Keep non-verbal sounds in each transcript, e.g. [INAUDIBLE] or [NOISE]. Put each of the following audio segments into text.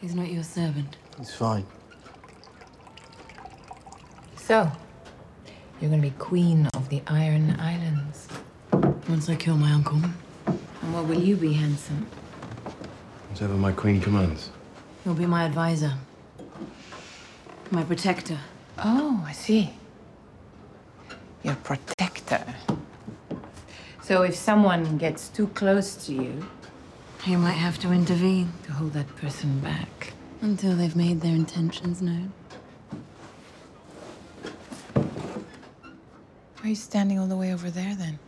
He's not your servant. He's fine. So, you're gonna be queen of the Iron Islands. Once I kill my uncle. And what will you be, handsome? Whatever my queen commands. You'll be my advisor. My protector. Oh, I see. Your protector. So if someone gets too close to you, You might have to intervene to hold that person back. until they've made their intentions known. Why are you standing all the way over there then?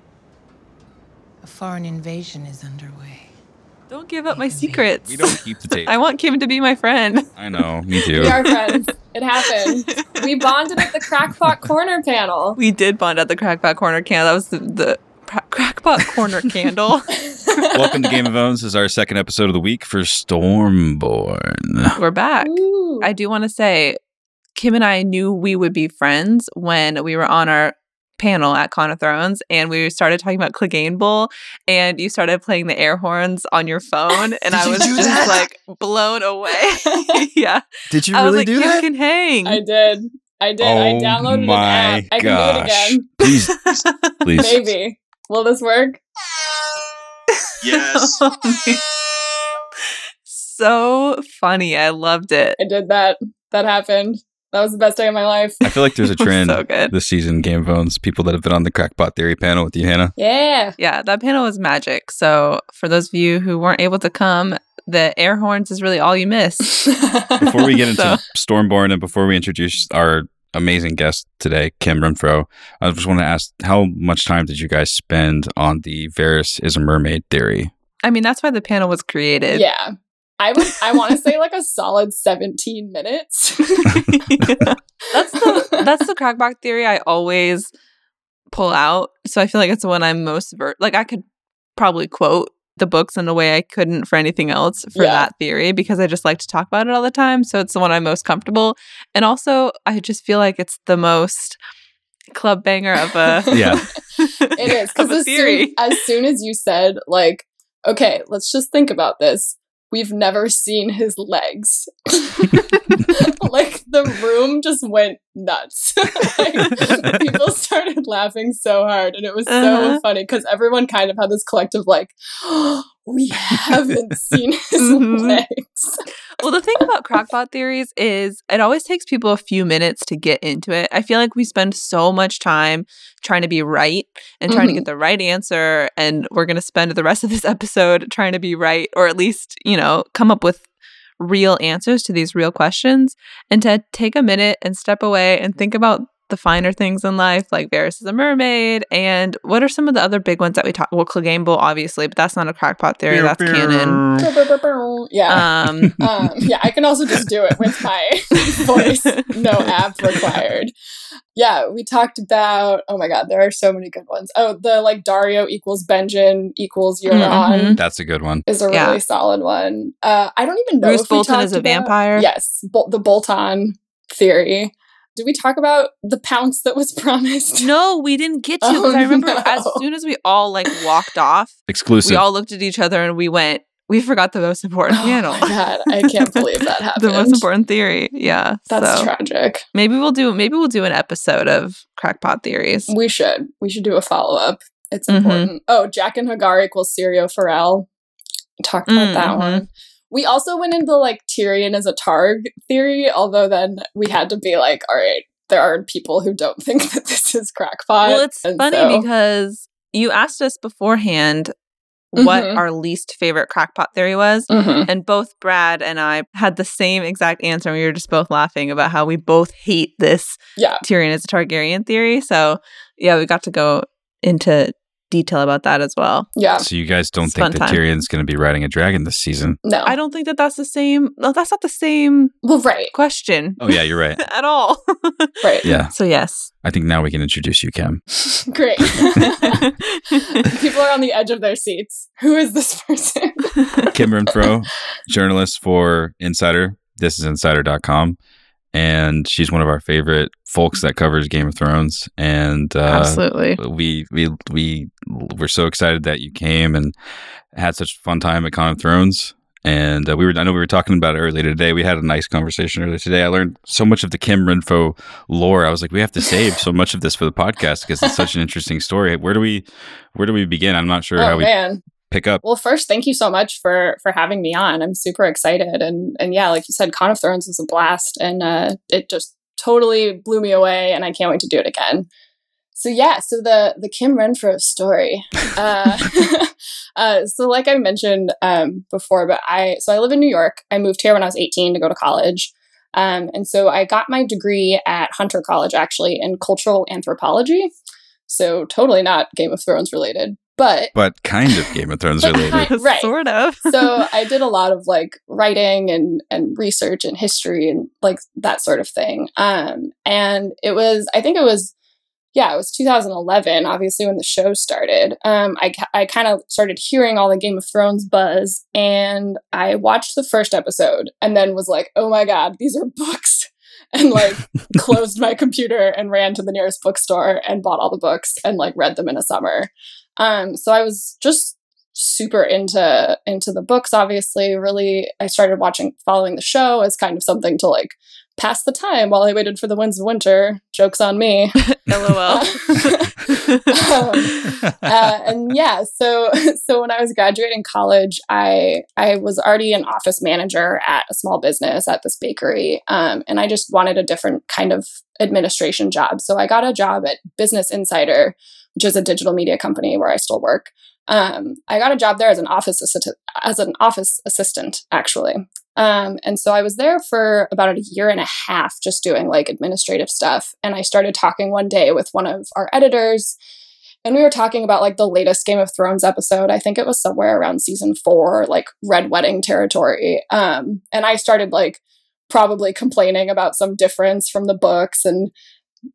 A foreign invasion is underway. Don't give up my secrets. We don't keep the [LAUGHS] tape. I want Kim to be my friend. I know, me too. We are friends. It happened. We bonded at the Crackpot Corner panel. We did bond at the Crackpot Corner candle. That was the, the pra- Crackpot Corner candle. [LAUGHS] Welcome to Game of Owns. This is our second episode of the week for Stormborn. We're back. Ooh. I do want to say, Kim and I knew we would be friends when we were on our panel at Con of Thrones and we started talking about Clegane Bowl and you started playing the air horns on your phone [LAUGHS] and I was just that? like blown away. [LAUGHS] [LAUGHS] yeah. Did you I was really like, do Kim that? can hang. I did. I did. I Oh downloaded my an app. I can do it again. Please, please. Maybe. Will this work? Yes. [LAUGHS] so funny. I loved it. I did that. That happened. That was the best day of my life. I feel like there's a [LAUGHS] trend so good. this season, Game of Owns, people that have been on the Crackpot Theory panel with you, Hannah. Yeah. Yeah, that panel was magic. So for those of you who weren't able to come, the air horns is really all you miss. [LAUGHS] Before we get into So- Stormborn and before we introduce our amazing guest today, Kim Renfro, I just want to ask how much time did you guys spend on the Varys is a mermaid theory? I mean, that's why the panel was created. yeah. I would I want to say like a [LAUGHS] solid 17 minutes. [LAUGHS] [LAUGHS] that's the that's the crackpot theory I always pull out. So I feel like it's the one I'm most ver- like I could probably quote the books in a way I couldn't for anything else for Yeah. that theory because I just like to talk about it all the time. So it's the one I'm most comfortable. And also I just feel like it's the most club banger of a [LAUGHS] Yeah. [LAUGHS] It is because as, soon, as soon as you said like, okay, let's just think about this. We've never seen his legs. [LAUGHS] [LAUGHS] like the room just went nuts. [LAUGHS] like, people [LAUGHS] started laughing so hard, and it was so Uh-huh. funny because everyone kind of had this collective like, [GASPS] we haven't seen his Mhm. legs. Well, the thing about crackpot theories is it always takes people a few minutes to get into it. I feel like we spend so much time trying to be right and trying to Mhm. get the right answer. And we're going to spend the rest of this episode trying to be right, or at least, you know, come up with real answers to these real questions. And to take a minute and step away and think about the finer things in life, like Varys is a mermaid. And what are some of the other big ones that we talk? Well, Clegane Bowl, obviously, but that's not a crackpot theory. That's canon. [LAUGHS] yeah. Um, [LAUGHS] um, yeah, I can also just do it with my [LAUGHS] voice, no app required. Yeah, we talked about. Oh my god, there are so many good ones. Oh, the like Daario equals Benjen equals Euron Mhm. That's a good one. is a Yeah. really solid one. Uh, I don't even know Roose if we Bolton talked is a about- vampire? Yes, Bol- the Bolton theory. Did we talk about the pounce that was [LAUGHS] promised? No, we didn't get to. Oh, I remember as soon as we all like walked off, Exclusive. we all looked at each other and we went, "We forgot the most important Oh panel, my god, I can't [LAUGHS] believe that happened. the most important theory." Yeah, That's so tragic. maybe we'll do maybe we'll do an episode of crackpot theories. We should. We should do a follow up. It's Mhm. important. Oh, Jaqen H'ghar equals Syrio Forel. Talked about that Mhm. one. We also went into like Tyrion as a Targ theory, although then we had to be like, all right, there are people who don't [LAUGHS] think that this is crackpot. well, it's and funny so- because you asked us beforehand what Mhm. our least favorite crackpot theory was. Mhm. And both Brad and I had the same exact answer. And we were just both laughing about how we both hate this Yeah. Tyrion as a Targaryen theory. So yeah, we got to go into detail about that as well. Yeah. so you guys don't It's think that time. Tyrion's going to be riding a dragon this season? No. I don't think that that's the same. No, that's not the same well, right. question Oh yeah, you're right. [LAUGHS] at all. [LAUGHS] Right. Yeah, so yes, I think now we can introduce you, Kim. [LAUGHS] Great. people are on the edge of their seats. Who is this person? Kim Renfro, journalist for Insider. This is Insider.com. And she's one of our favorite folks that covers Game of Thrones. And uh, absolutely. we we we we're so excited that you came and had such a fun time at Con of Thrones. And uh, we were, I know we were talking about it earlier today. We had a nice conversation earlier today. I learned so much of the Kim Renfro lore. I was like, we have to save so much of this for the podcast because it's such an interesting story. Where do we, where do we begin? I'm not sure oh how we man. Pick up. Well, first, thank you so much for for having me on. I'm super excited, and and yeah, like you said, Con of Thrones was a blast, and uh, it just totally blew me away, and I can't wait to do it again. So yeah, so the the Kim Renfro story. Uh, [LAUGHS] uh, so like I mentioned um, before, but I so I live in New York. I moved here when I was 18 to go to college. Um, and so I got my degree at Hunter College actually in cultural anthropology. So totally not Game of Thrones related, but But kind of Game of [LAUGHS] Thrones related. kind- Right. sort of. so [LAUGHS] I did a lot of like writing and and research and history and like that sort of thing. Um, and it was I think it was yeah it was 2011 obviously when the show started. Um, I I kind of started hearing all the Game of Thrones buzz and I watched the first episode and then was like oh my god these are books [LAUGHS] and like closed my computer and ran to the nearest bookstore and bought all the books and like read them in a summer. Um, so I was just super into into the books obviously really i started watching following the show as kind of something to like pass the time while i waited for the winds of winter. Jokes on me. [LAUGHS] LOL. [LAUGHS] um, uh, and yeah so [LAUGHS] so when i was graduating college i i was already an office manager at a small business at this bakery um, and i just wanted a different kind of administration job. So i got a job at business insider which is a digital media company where i still work um, I got a job there as an office assistant, as an office assistant, actually. Um, and so I was there for about a year and a half, just doing like administrative stuff. And I started talking one day with one of our editors, and we were talking about like the latest Game of Thrones episode. I think it was somewhere around season four, like Red Wedding territory. Um, and I started like probably complaining about some difference from the books, and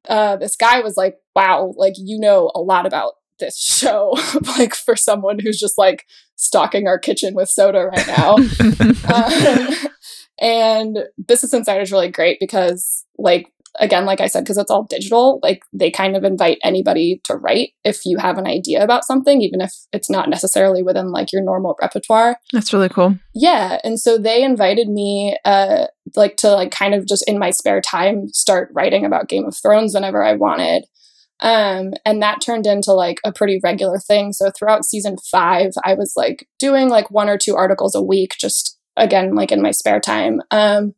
uh, this guy was like, "Wow, like you know a lot about." this show [LAUGHS] like for someone who's just like stocking our kitchen with soda right now um, [LAUGHS] [LAUGHS] and business insider is really great because like again like i said because it's all digital like they kind of invite anybody to write if you have an idea about something even if it's not necessarily within like your normal repertoire That's really cool. yeah and so they invited me uh like to like kind of just in my spare time start writing about game of thrones whenever i wanted um and that turned into like a pretty regular thing. So throughout season five i was like doing like one or two articles a week just again like in my spare time. Um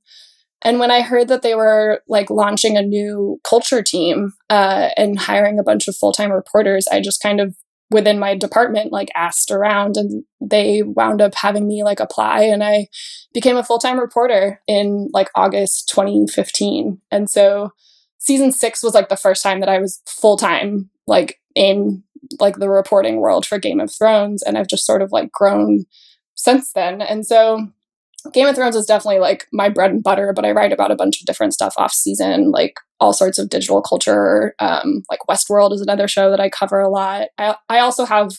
and when i heard that they were like launching a new culture team uh and hiring a bunch of full-time reporters i just kind of within my department like asked around and they wound up having me like apply and i became a full-time reporter in like august 2015 and so season six was like the first time that I was full time, like in like the reporting world for Game of Thrones, and I've just sort of like grown since then. And so, Game of Thrones is definitely like my bread and butter, but I write about a bunch of different stuff off season, like all sorts of digital culture. Um, like Westworld is another show that I cover a lot. I I also have.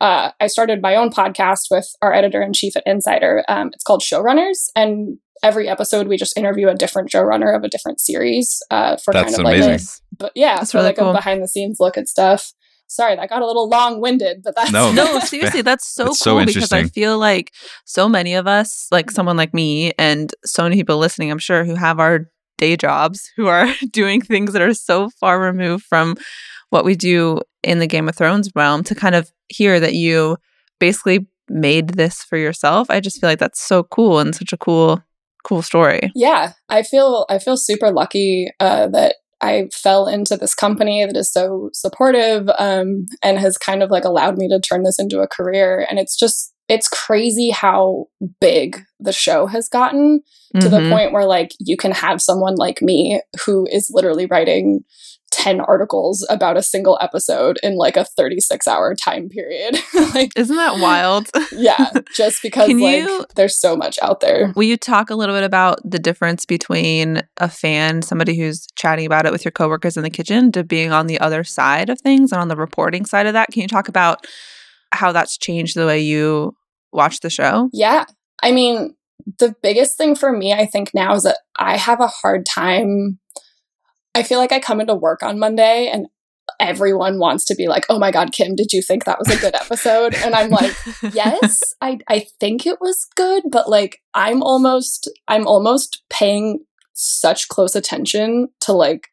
Uh, I started my own podcast with our editor in chief at Insider. Um, it's called Showrunners, and every episode we just interview a different showrunner of a different series uh, for That's kind of amazing. like a, but yeah That's for really like cool. a behind the scenes look at stuff sorry that got a little long winded but that's No. [LAUGHS] No, seriously, that's so It's so cool because I feel like so many of us, like someone like me and so many people listening, I'm sure, who have our day jobs, who are [LAUGHS] doing things that are so far removed from what we do in the Game of Thrones realm, to kind of hear that you basically made this for yourself. I just feel like that's so cool and such a cool, cool story. yeah i feel i feel super lucky uh, that i fell into this company that is so supportive um, and has kind of like allowed me to turn this into a career and it's just it's crazy how big the show has gotten to the Mhm. point where like you can have someone like me who is literally writing 10 articles about a single episode in like a 36 hour time period [LAUGHS] like Isn't that wild? [LAUGHS] yeah just [LAUGHS] because Can like you- there's so much out there Will you talk a little bit about the difference between a fan, somebody who's chatting about it with your coworkers in the kitchen, to being on the other side of things and on the reporting side of that? Can you talk about how that's changed the way you watch the show? Yeah. I mean, the biggest thing for me, I think now is that I have a hard time. I feel like I come into work on Monday and everyone wants to be like, "Oh my god, Kim, did you think that was a good episode?" And I'm like, [LAUGHS] "Yes, I I think it was good, but like I'm almost I'm almost paying such close attention to like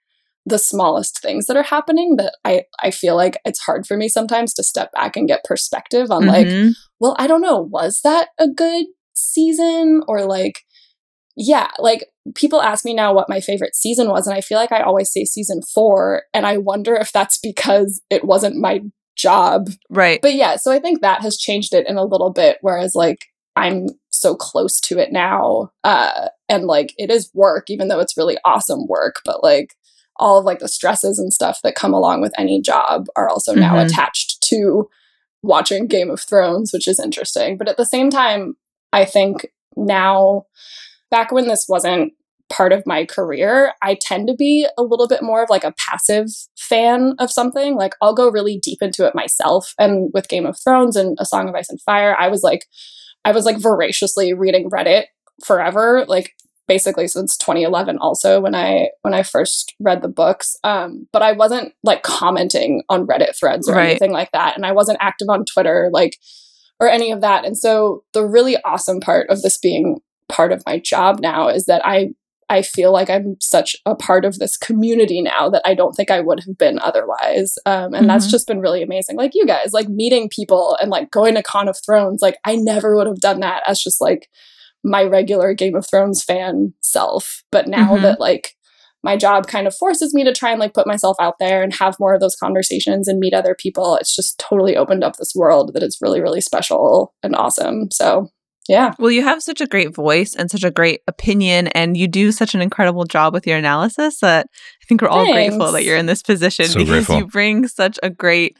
the smallest things that are happening that I I feel like it's hard for me sometimes to step back and get perspective on like, Mhm. well, I don't know, was that a good season or like yeah, like people ask me now what my favorite season was and I feel like I always say season 4 and I wonder if that's [LAUGHS] because it wasn't my job right. but yeah, so I think that has changed it in a little bit. Whereas like I'm so close to it now, uh, and like it is work, even though it's really awesome work. But like all of like the stresses and stuff that come along with any job are also now Mhm. attached to watching Game of Thrones, which is interesting. But at the same time, I think now, back when this wasn't part of my career, I tend to be a little bit more of like a passive fan of something. Like I'll go really deep into it myself. And with Game of Thrones and A Song of Ice and Fire, I was like, I was like voraciously reading Reddit forever, like basically since 2011 also when I when I first read the books. Um, but I wasn't like commenting on Reddit threads or Right. anything like that. And I wasn't active on Twitter, like or any of that. And so the really awesome part of this being part of my job now is that I I feel like I'm such a part of this community now that I don't think I would have been otherwise. Um, and that's Mhm. just been really amazing. Like you guys, like meeting people and like going to Con of Thrones, like I never would have done that as just like my regular Game of Thrones fan self. But now Mhm. that like my job kind of forces me to try and like put myself out there and have more of those conversations and meet other people, it's just totally opened up this world that is really, really special and awesome. So yeah. Well, you have such a great voice and such a great opinion, and you do such an incredible job with your analysis that I think we're all grateful that you're in this position So because grateful. you bring such a great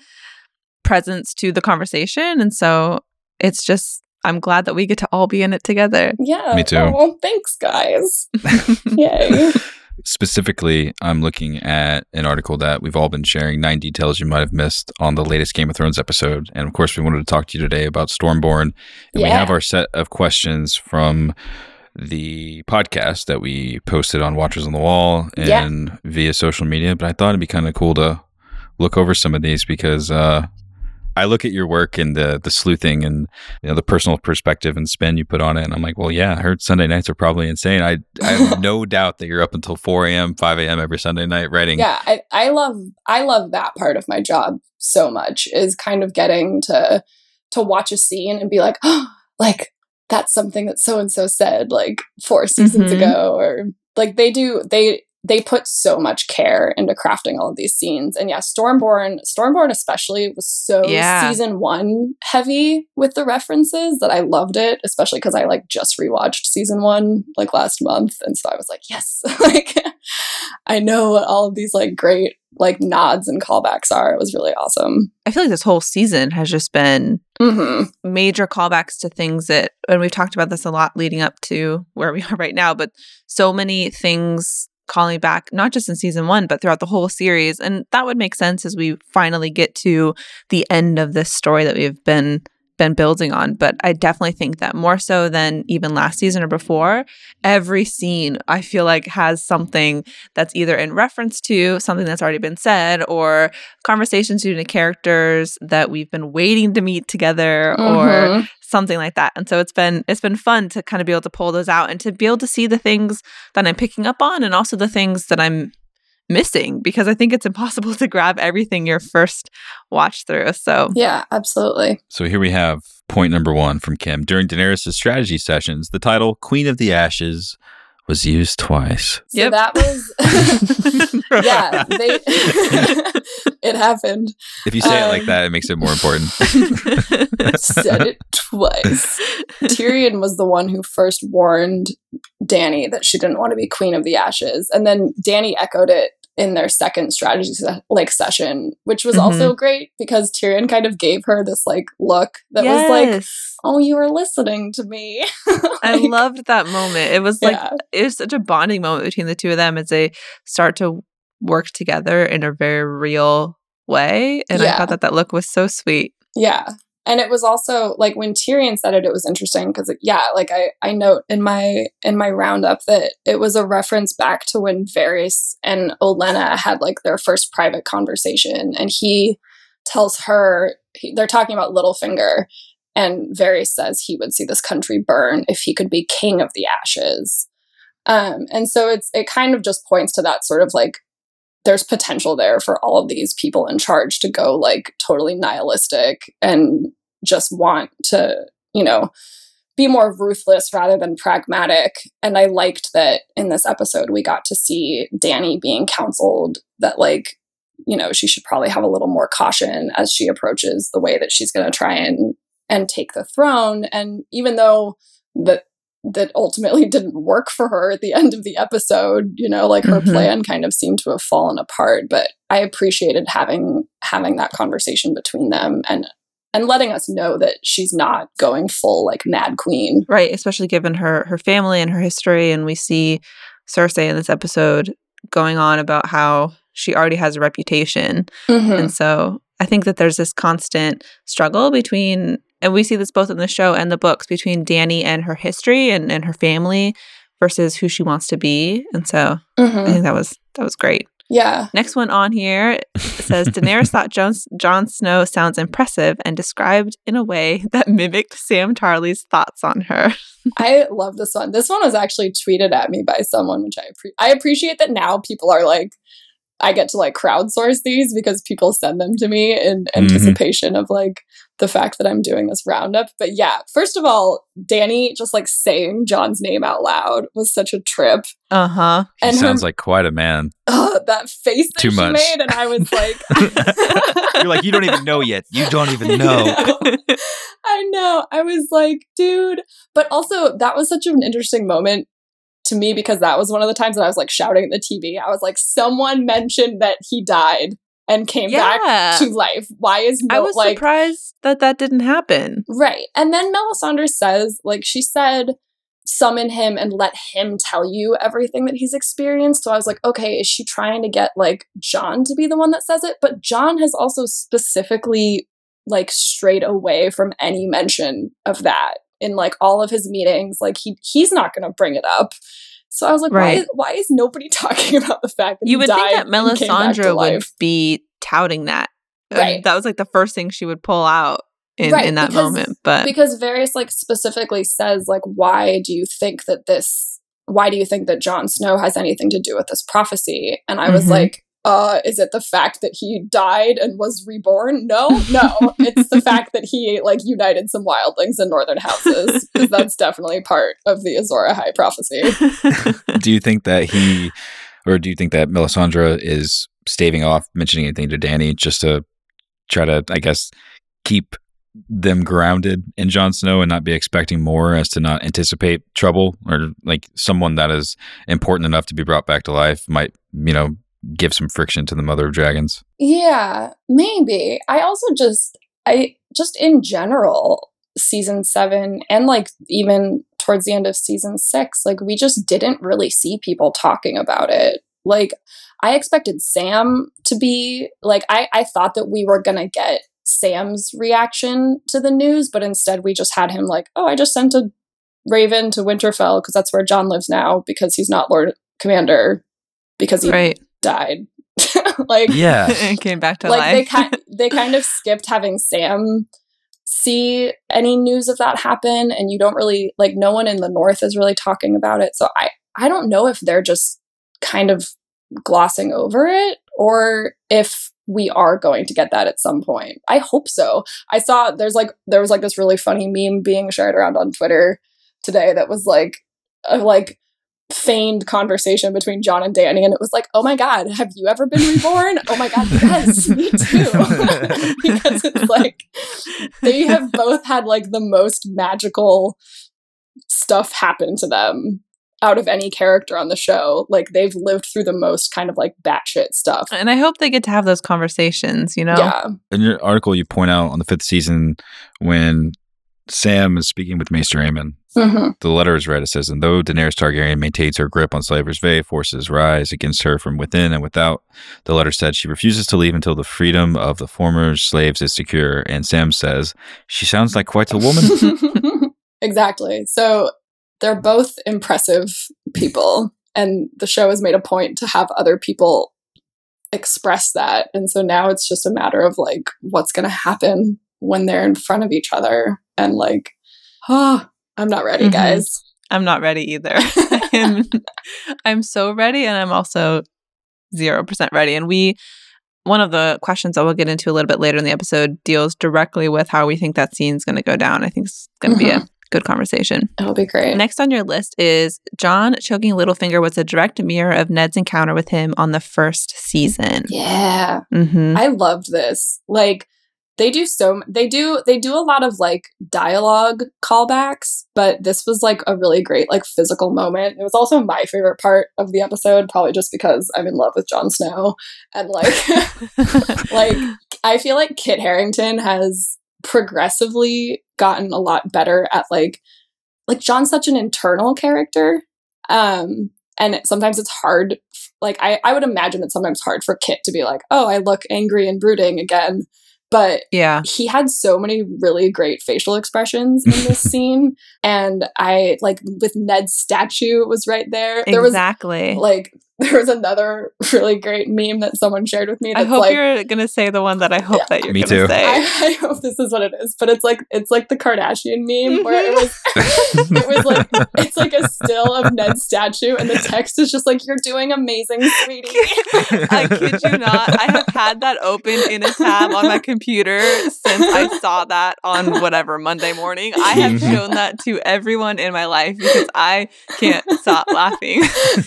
presence to the conversation. And so it's just, I'm glad that we get to all be in it together. Yeah. Me too. Oh, thanks, guys. [LAUGHS] Yay. [LAUGHS] Specifically, I'm looking at an article that we've all been sharing nine details you might have missed on the latest Game of Thrones episode. And of course, we wanted to talk to you today about Stormborn. And we have our set of questions from the podcast that we posted on Watchers on the Wall Yeah. and via social media. But I thought it'd be kind of cool to look over some of these because uh, I look at your work and the the sleuthing and you know the personal perspective and spin you put on it, and I'm like, well, yeah, I heard Sunday nights are probably insane. I I have [LAUGHS] no doubt that you're up until 4 a.m., 5 a.m. every Sunday night writing. yeah I, I love i love that part of my job so much is kind of getting to to watch a scene and be like oh like that's something that so and so said like four seasons Mhm. ago or like they do they they put so much care into crafting all of these scenes. And yeah stormborn stormborn especially was so Yeah. season one heavy with the references that i loved it especially because i like just rewatched season one like last month. And so i was like yes. [LAUGHS] Like i know what all of these like great like nods and callbacks are. It was really awesome. I feel like this whole season has just been hmm major callbacks to things that, and we've talked about this a lot leading up to where we [LAUGHS] are right now, but so many things calling back, not just in season one, but throughout the whole series. And that would make sense as we finally get to the end of this story that we've been been building on but i definitely think that more so than even last season or before every scene i feel like has something that's either in reference to something that's already been said or conversations between the characters that we've been waiting to meet together or Mhm. something like that. And so it's been it's been fun to kind of be able to pull those out and to be able to see the things that I'm picking up on and also the things that I'm missing because I think it's impossible to grab everything your first watch through. So yeah absolutely So here we have point number one from Kim. During Daenerys' strategy sessions, the title Queen of the Ashes was used twice. so Yep. that was [LAUGHS] yeah they [LAUGHS] it happened If you say it like Um, that, it makes it more important. [LAUGHS] said it twice Tyrion was the one who first warned Danny that she didn't want to be queen of the ashes, and then Danny echoed it in their second strategy se- like session, which was also mm-hmm. great because Tyrion kind of gave her this like look that was like, "Oh, you were listening to me." [LAUGHS] I loved that moment. It was like yeah. it was such a bonding moment between the two of them as they start to work together in a very real way. And I thought that that look was so sweet. Yeah. And it was also like when Tyrion said it, it was interesting because yeah, like I I note in my in my roundup that it was a reference back to when Varys and Olenna had like their first private conversation, and he tells her he, they're talking about Littlefinger, and Varys says he would see this country burn if he could be king of the ashes. Um, and so it's it kind of just points to that sort of like there's potential there for all of these people in charge to go like totally nihilistic and just want to, you know, be more ruthless rather than pragmatic. And I liked that in this episode we got to see Danny being counseled that like, you know, she should probably have a little more caution as she approaches the way that she's going to try and and take the throne. And even though that that ultimately [LAUGHS] didn't work for her at the end of the episode, you know, like her Mhm. plan kind of seemed to have fallen apart. But I appreciated having having that conversation between them and and letting us know that she's not going full like mad queen. Right, especially given her her family and her history and we see Cersei in this episode going on about how she already has a reputation. Mhm. And so I think that there's this constant struggle between and we see this both in the show and the books between Danny and her history and, and her family versus who she wants to be. And so I Mhm. think that was that was great. Yeah. Next one on here says Daenerys thought Jon Snow sounds impressive and described in a way that mimicked Sam Tarley's thoughts on her. [LAUGHS] I love this one. This one was actually tweeted at me by someone, which I appre- I appreciate that now people are like, I get to like crowdsource these because people send them to me in anticipation of like the fact that I'm doing this roundup. But yeah, first of all, Danny just like saying Jon's name out loud was such a trip. Uh huh. He And her- sounds like quite a man. Ugh, that face that Too she much. made, and I was like, [LAUGHS] [LAUGHS] You're like, you don't even know yet. You don't even know. [LAUGHS] I know. I was like, dude. But also, that was such an interesting moment to me because that was one of the times that I was like shouting at the TV. I was like, someone mentioned that he died and came Yeah. back to life. Why is no I was like surprised that that didn't happen. right? And then Melisandre says, like, she said, summon him and let him tell you everything that he's experienced. So I was like, okay, is she trying to get like Jon to be the one that says it? But Jon has also specifically like strayed away from any mention of that in like all of his meetings. Like he he's not going to bring it up. So I was like, Right. why, why is nobody [LAUGHS] talking about the fact that You would think that and came back to Melisandre would be touting that. Right. that was like the first thing she would pull out in, Right, in that because- moment. But because Varys like specifically says like why do you think that this why do you think that Jon Snow has anything to do with this prophecy and I was Mhm. like uh is it the fact that he died and was reborn? No no. It's the [LAUGHS] fact that he like united some wildlings in northern houses that's definitely part of the Azor Ahai prophecy. [LAUGHS] Do you think that he, or do you think that Melisandre is staving off mentioning anything to Danny just to try to, I guess, keep them grounded in Jon Snow and not be expecting more as to not anticipate trouble? Or like someone that is important enough to be brought back to life might, you know, give some friction to the mother of dragons. Yeah, maybe. I also just I just in general season 7 and like even towards the end of season 6, like we just didn't really see people talking about it. Like I expected Sam to be like I I thought that we were going to get Sam's reaction to the news, but instead we just had him like, "Oh, I just sent a Raven to Winterfell because that's where Jon lives now because he's not Lord Commander because he right. Died." [LAUGHS] like Yeah. [LAUGHS] it came back to like life. they kind [LAUGHS] they kind of skipped having Sam see any news of that happen and you don't really like no one in the north is really talking about it so i i don't know if they're just kind of glossing over it or if we are going to get that at some point i hope so i saw there's like there was like this really funny meme being shared around on twitter today that was like a like feigned conversation between Jon and Danny, and it was like, oh my god, have you ever been reborn? oh my god, yes, [LAUGHS] me too. [LAUGHS] because it's like they have both had like the most magical stuff happen to them out of any character on the show. Like they've lived through the most kind of like batshit stuff. and I hope they get to have those conversations, you know? Yeah. in your article you point out on the fifth season when Sam is speaking with Maester Aemon. Mhm. The letter is read. It says, And though Daenerys Targaryen maintains her grip on Slaver's Bay, forces rise against her from within and without. The letter said she refuses to leave until the freedom of the former slaves is secure. And Sam says, She sounds like quite a woman. [LAUGHS] [LAUGHS] exactly. So they're both impressive people, and the show has made a point to have other people express that. And so now it's just a matter of like what's going to happen when they're in front of each other and like, oh, [GASPS] I'm not ready, Mhm. guys. I'm not ready either. [LAUGHS] [LAUGHS] I'm, I'm so ready, and I'm also zero percent ready. And we, one of the questions that we'll get into a little bit later in the episode deals directly with how we think that scene's going to go down. I think it's going to be a good conversation. It'll be great. Next on your list is Jon choking Littlefinger was a direct mirror of Ned's encounter with him on the first season. Yeah. Mm-hmm. I loved this. Like they do so they do they do a lot of like dialogue callbacks, but this was like a really great like physical moment. It was also my favorite part of the episode, probably just because I'm in love with Jon Snow and like [LAUGHS] like I feel like Kit Harington has progressively gotten a lot better at like like Jon's such an internal character. Um and sometimes it's hard like I, I would imagine that sometimes hard for Kit to be like, oh, I look angry and brooding again. But yeah. he had so many really great facial expressions in this [LAUGHS] scene. And I like with Ned's statue was right there. There was exactly. like [LAUGHS] there was another really great meme that someone shared with me I that's hope like you're going to say the one that I hope Yeah. that you're Me going to too. say. I, I hope this is what it is, but it's like it's like the Kardashian meme where it was mm-hmm. [LAUGHS] it was like [LAUGHS] it's like a still of Ned's statue and the text is just like you're doing amazing, sweetie. I kid you not. I have had that open in a tab on my computer since I saw that on whatever Monday morning. I have mm-hmm. shown that to everyone in my life because I can't stop laughing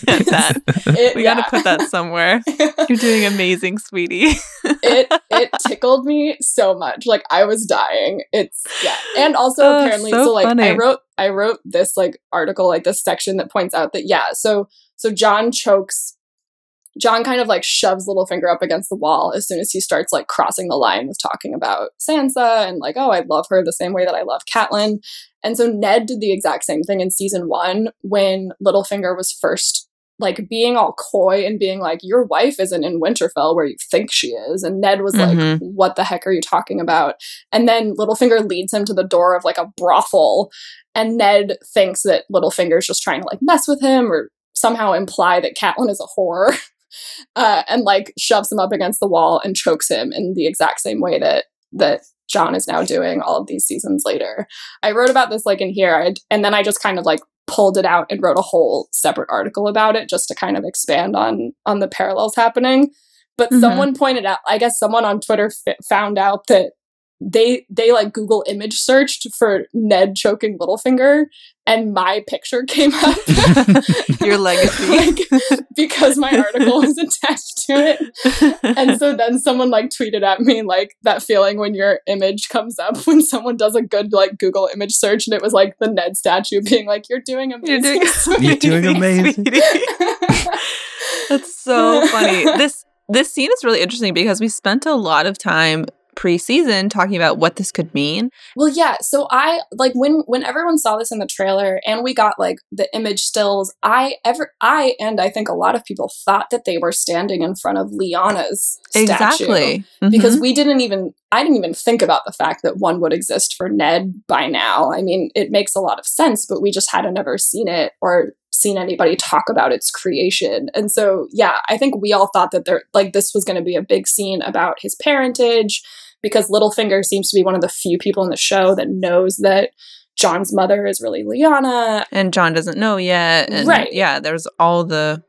at that. It, We yeah. got to put that [LAUGHS] somewhere. You're doing amazing, sweetie. it [LAUGHS] it tickled me so much. Like I was dying. It's yeah. And also Oh, apparently so so, like I wrote I wrote this like article, like this section that points out that yeah, so so Jon chokes Jon kind of like shoves Littlefinger up against the wall as soon as he starts like crossing the line with talking about Sansa and like, oh, I love her the same way that I love Catelyn. And so Ned did the exact same thing in season one when Littlefinger was first like being all coy and being like, Your wife isn't in Winterfell where you think she is. And Ned was like, Mhm. What the heck are you talking about? And then Littlefinger leads him to the door of like a brothel. And Ned thinks that Littlefinger's just trying to like mess with him or somehow imply that Catelyn is a whore. [LAUGHS] Uh, and like shoves him up against the wall and chokes him in the exact same way that that Jon is now doing all of these seasons later. I wrote about this like in here, I, and then I just kind of like pulled it out and wrote a whole separate article about it just to kind of expand on on the parallels happening. But Mhm. someone pointed out, I guess someone on Twitter f- found out that they they like Google image searched for Ned choking Littlefinger, and my picture [LAUGHS] came up. [LAUGHS] Your legacy. [LAUGHS] Like, because my article was attached to it. And so then someone like tweeted at me like that feeling when your image comes up when someone does a good like Google image search and it was like the Ned statue being like, You're doing You're amazing. doing, sweetie." You're doing amazing. That's so funny. This this scene is really interesting because we spent a lot of time pre-season talking about what this could mean. Well, yeah. So I like when when everyone saw this in the trailer and we got like the image stills. I ever I and I think a lot of people thought that they were standing in front of Lyanna's statue Exactly. because Mhm. we didn't even I didn't even think about the fact that one would exist for Ned by now. I mean, it makes a lot of sense, but we just hadn't ever seen it or seen anybody talk about its creation. And so, yeah, I think we all thought that there like this was going to be a big scene about his parentage because Littlefinger seems to be one of the few people in the show that knows that Jon's mother is really Lyanna. and Jon doesn't know yet. And Right. Yeah, there's all the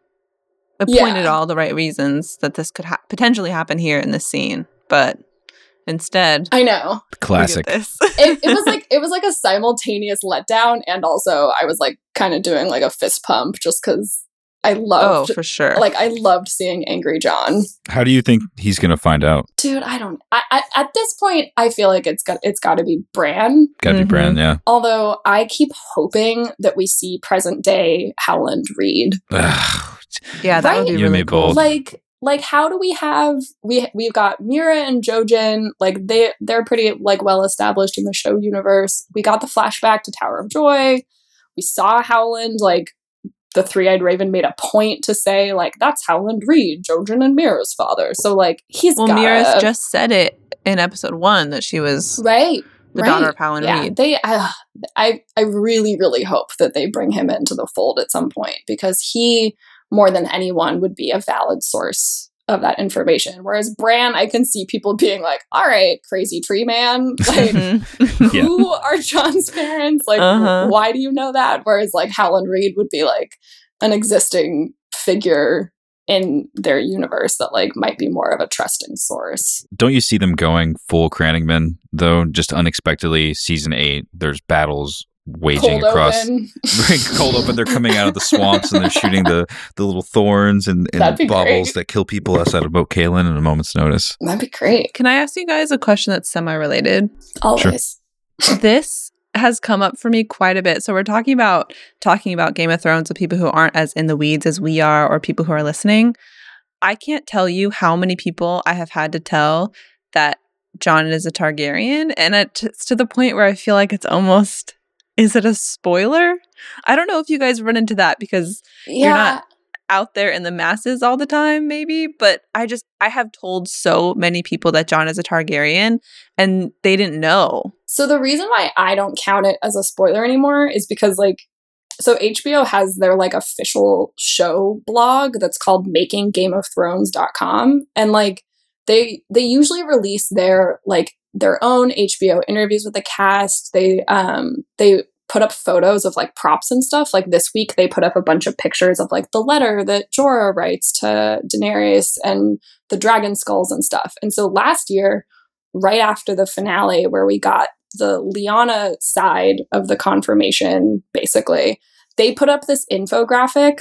it Yeah. pointed all the right reasons that this could ha- potentially happen here in this scene, but instead, I know. Classic. This. It, it was [LAUGHS] like it was like a simultaneous letdown and also I was like kind of doing like a fist pump just cuz I oh, loved for sure. like I loved seeing angry Jon. How do you think he's going to find out? Dude, I don't. I, I at this point, I feel like it's got it's got to be Bran. Got to Mhm. be Bran, yeah. Although I keep hoping that we see present day Howland Reed. Yeah, that would be You really cool. bold. Like like how do we have we we've got Meera and Jojen like they they're pretty like well established in the show universe. We got the flashback to Tower of Joy. We saw Howland like the three-eyed raven made a point to say like that's Howland Reed, Jojen and Meera's father. So like he's Well, Meera's just said it in episode one that she was right the right. daughter of Howland yeah, Reed. They, uh, I, I really, really hope that they bring him into the fold at some point because he, more than anyone, would be a valid source of that information. Whereas Bran, I can see people being like, "All right, crazy tree man, [LAUGHS] like." Yeah. Who are Jon's parents? Like, Uh-huh. why do you know that? Whereas, like, Howland Reed would be like an existing figure in their universe that like might be more of a trusting source. Don't you see them going full Crannogman though? Just unexpectedly, season eight, there's battles waging Cold across open. [LAUGHS] [LAUGHS] cold open. They're coming out of the swamps and they're shooting the the little thorns and, and baubles great. that kill people outside of Moat Cailin in a moment's notice. That'd be great. Can I ask you guys a question that's semi-related? Always. [LAUGHS] this has come up for me quite a bit. So we're talking about talking about Game of Thrones with people who aren't as in the weeds as we are or people who are listening. I can't tell you how many people I have had to tell that Jon is a Targaryen and it's to the point where I feel like it's almost is it a spoiler? I don't know if you guys run into that because Yeah. You're not out there in the masses all the time maybe, but I just I have told so many people that Jon is a Targaryen and they didn't know. So the reason why I don't count it as a spoiler anymore is because like so HBO has their like official show blog that's called makinggameofthrones.com and like they they usually release their like their own HBO interviews with the cast. They um they put up photos of like props and stuff. Like this week they put up a bunch of pictures of like the letter that Jorah writes to Daenerys and the dragon skulls and stuff. And so last year right after the finale where we got the Lyanna side of the confirmation, basically, they put up this infographic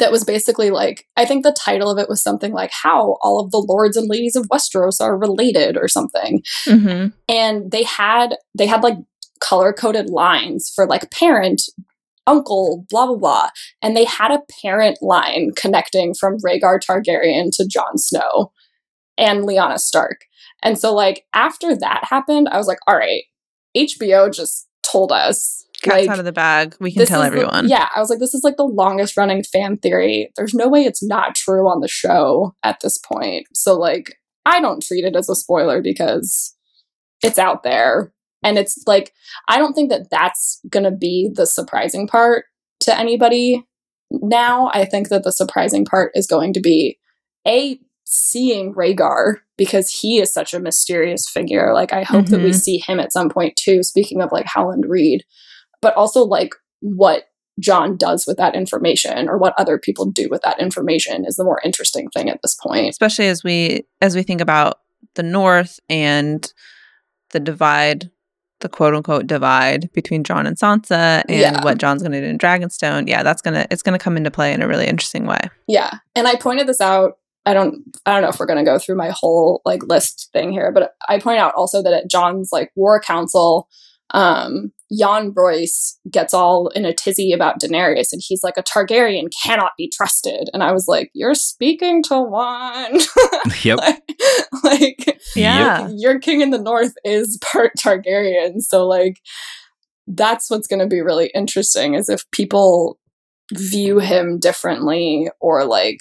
that was basically like, I think the title of it was something like how all of the lords and ladies of Westeros are related or something. Mm-hmm. And they had, they had like color coded lines for like parent, uncle, blah, blah, blah. And they had a parent line connecting from Rhaegar Targaryen to Jon Snow and Lyanna Stark. And so, like, after that happened, I was like, all right, HBO just told us. Cat's like, out of the bag. We can tell is the- everyone. yeah, I was like, this is like the longest running fan theory. There's no way it's not true on the show at this point. So, like, I don't treat it as a spoiler because it's out there. And it's like, I don't think that that's going to be the surprising part to anybody now. I think that the surprising part is going to be A, seeing Rhaegar because he is such a mysterious figure. Like, I hope that we Mhm. see him at some point too, speaking of like Howland Reed, but also like what Jon does with that information or what other people do with that information is the more interesting thing at this point. Especially as we as we think about the North and the divide, the quote unquote divide between Jon and Sansa and Yeah. what Jon's gonna do in Dragonstone. Yeah, that's gonna it's gonna come into play in a really interesting way. Yeah. And I pointed this out. I don't I don't know if we're gonna go through my whole like list thing here, but I point out also that at Jon's like war council, um, Yohn Royce gets all in a tizzy about Daenerys and he's like a Targaryen cannot be trusted. And I was like, You're speaking to one. [LAUGHS] Yep. like, like Yeah. your king in the north is part Targaryen. So like that's what's going to be really interesting is if people view him differently or like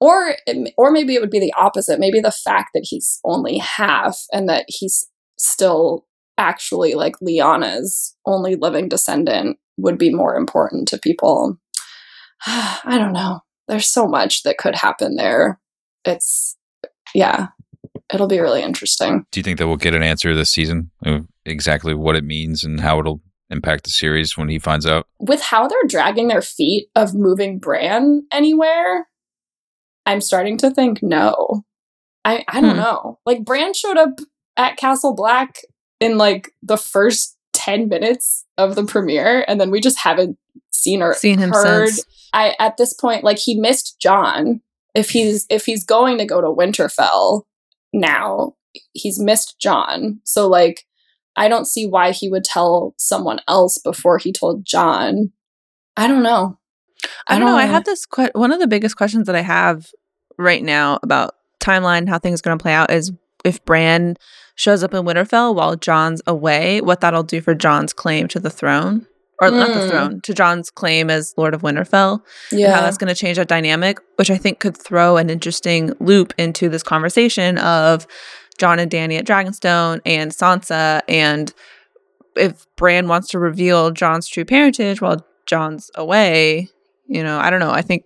or or maybe it would be the opposite. Maybe the fact that he's only half and that he's still actually like Lyanna's only living descendant would be more important to people. [SIGHS] I don't know. There's so much that could happen there. It's yeah, it'll be really interesting. Do you think that we'll get an answer this season of exactly what it means and how it'll impact the series when he finds out? With how they're dragging their feet of moving Bran anywhere, I'm starting to think no. I I don't Hmm. know. Like Bran showed up at Castle Black in like the first 10 minutes of the premiere and then we just haven't seen or Seen him heard since. I at this point like he missed Jon. If he's if he's going to go to Winterfell now, he's missed Jon. So like I don't see why he would tell someone else before he told Jon. I don't know. I don't know. I have this que- one of the biggest questions that I have right now about timeline, how things are going to play out is if Bran shows up in Winterfell while Jon's away, what that'll do for Jon's claim to the throne. Or not the Mm. throne, to Jon's claim as Lord of Winterfell and how Yeah. that's going to change that dynamic, which I think could throw an interesting loop into this conversation of Jon and Danny at Dragonstone and Sansa. And if Bran wants to reveal Jon's true parentage while Jon's away, you know, I don't know. I think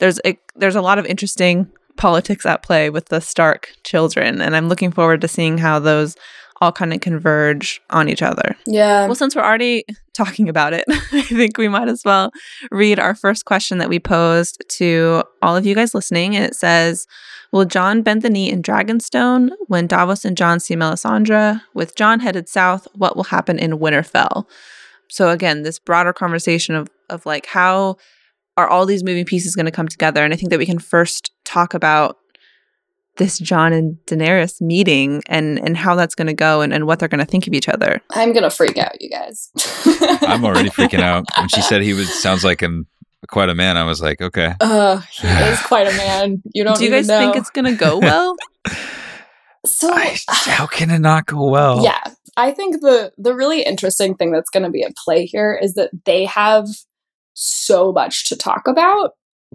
there's a, there's a lot of interesting politics at play with the Stark children, and I'm looking forward to seeing how those all kind of converge on each other. Yeah. Well, since we're already [LAUGHS] talking about it, [LAUGHS] I think we might as well read our first question that we posed to all of you guys listening. And it says, Will Jon bend the knee in Dragonstone when Davos and Jon see Melisandre? With Jon headed south, what will happen in Winterfell? So again, this broader conversation of of like how are all these moving pieces going to come together? And I think that we can first talk about this Jon and Daenerys meeting and and how that's going to go and, and what they're going to think of each other. I'm gonna freak out, you guys. [LAUGHS] I'm already freaking out. [LAUGHS] When she said he was sounds like an quite a man, I was like, okay. Uh, he is quite a man. You don't [LAUGHS] Do you even guys know. think it's going to go well? so? I, how can it not go well? yeah, I think the the really interesting thing that's going to be at play here is that they have so much to talk about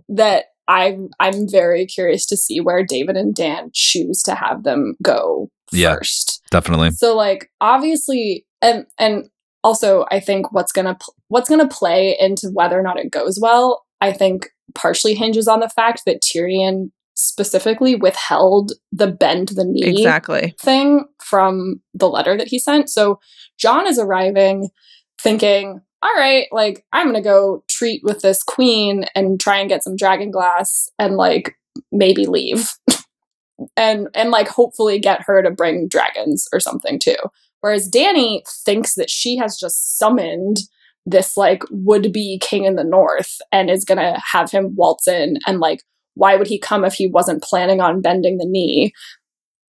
that I'm I'm very curious to see where David and Dan choose to have them go Yeah. first. Definitely. So like obviously and and also I think what's going to pl- what's going to play into whether or not it goes well, I think partially hinges on the fact that Tyrion specifically withheld the bend the knee exactly. thing from the letter that he sent. So Jon is arriving thinking, all right, like I'm going to go treat with this queen and try and get some dragon glass and like maybe leave. [LAUGHS] and and like hopefully get her to bring dragons or something too. Whereas Danny thinks that she has just summoned this like would be king in the north and is to have him waltz in and like why would he come if he wasn't planning on bending the knee?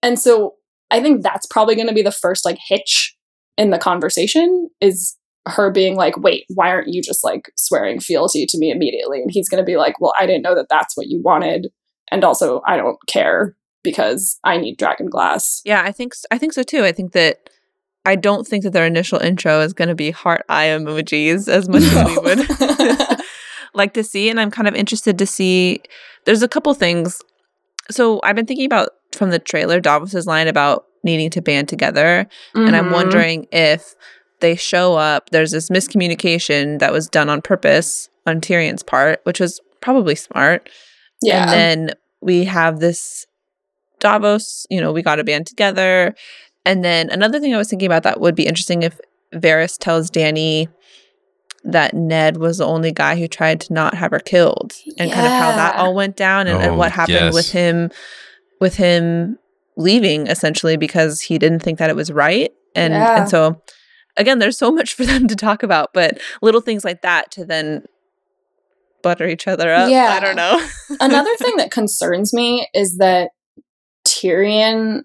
And so I think that's probably to be the first like hitch in the conversation is her being like, "Wait, why aren't you just like swearing fealty to me immediately?" And he's going to be like, "Well, I didn't know that that's what you wanted, and also I don't care because I need dragon glass." Yeah, I think I think so too. I think that I don't think that their initial intro is going to be heart eye emojis as much as we would [LAUGHS] [LAUGHS] like to see and I'm kind of interested to see there's a couple things. So I've been thinking about from the trailer Davos's line about needing to band together and I'm Mhm. wondering if they show up there's this miscommunication that was done on purpose on Tyrion's part, which was probably smart. yeah, And then we have this Davos, you know, we got a band together. And then another thing I was thinking about that would be interesting if Varys tells Danny that Ned was the only guy who tried to not have her killed and kind of how that all went down and, and Oh, what happened yes. with him with him leaving essentially because he didn't think that it was right. And Yeah. and so again, there's so much [LAUGHS] for them to talk about, but little things like that to then butter each other up. Yeah. I don't know. Another [LAUGHS] thing that concerns me is that Tyrion,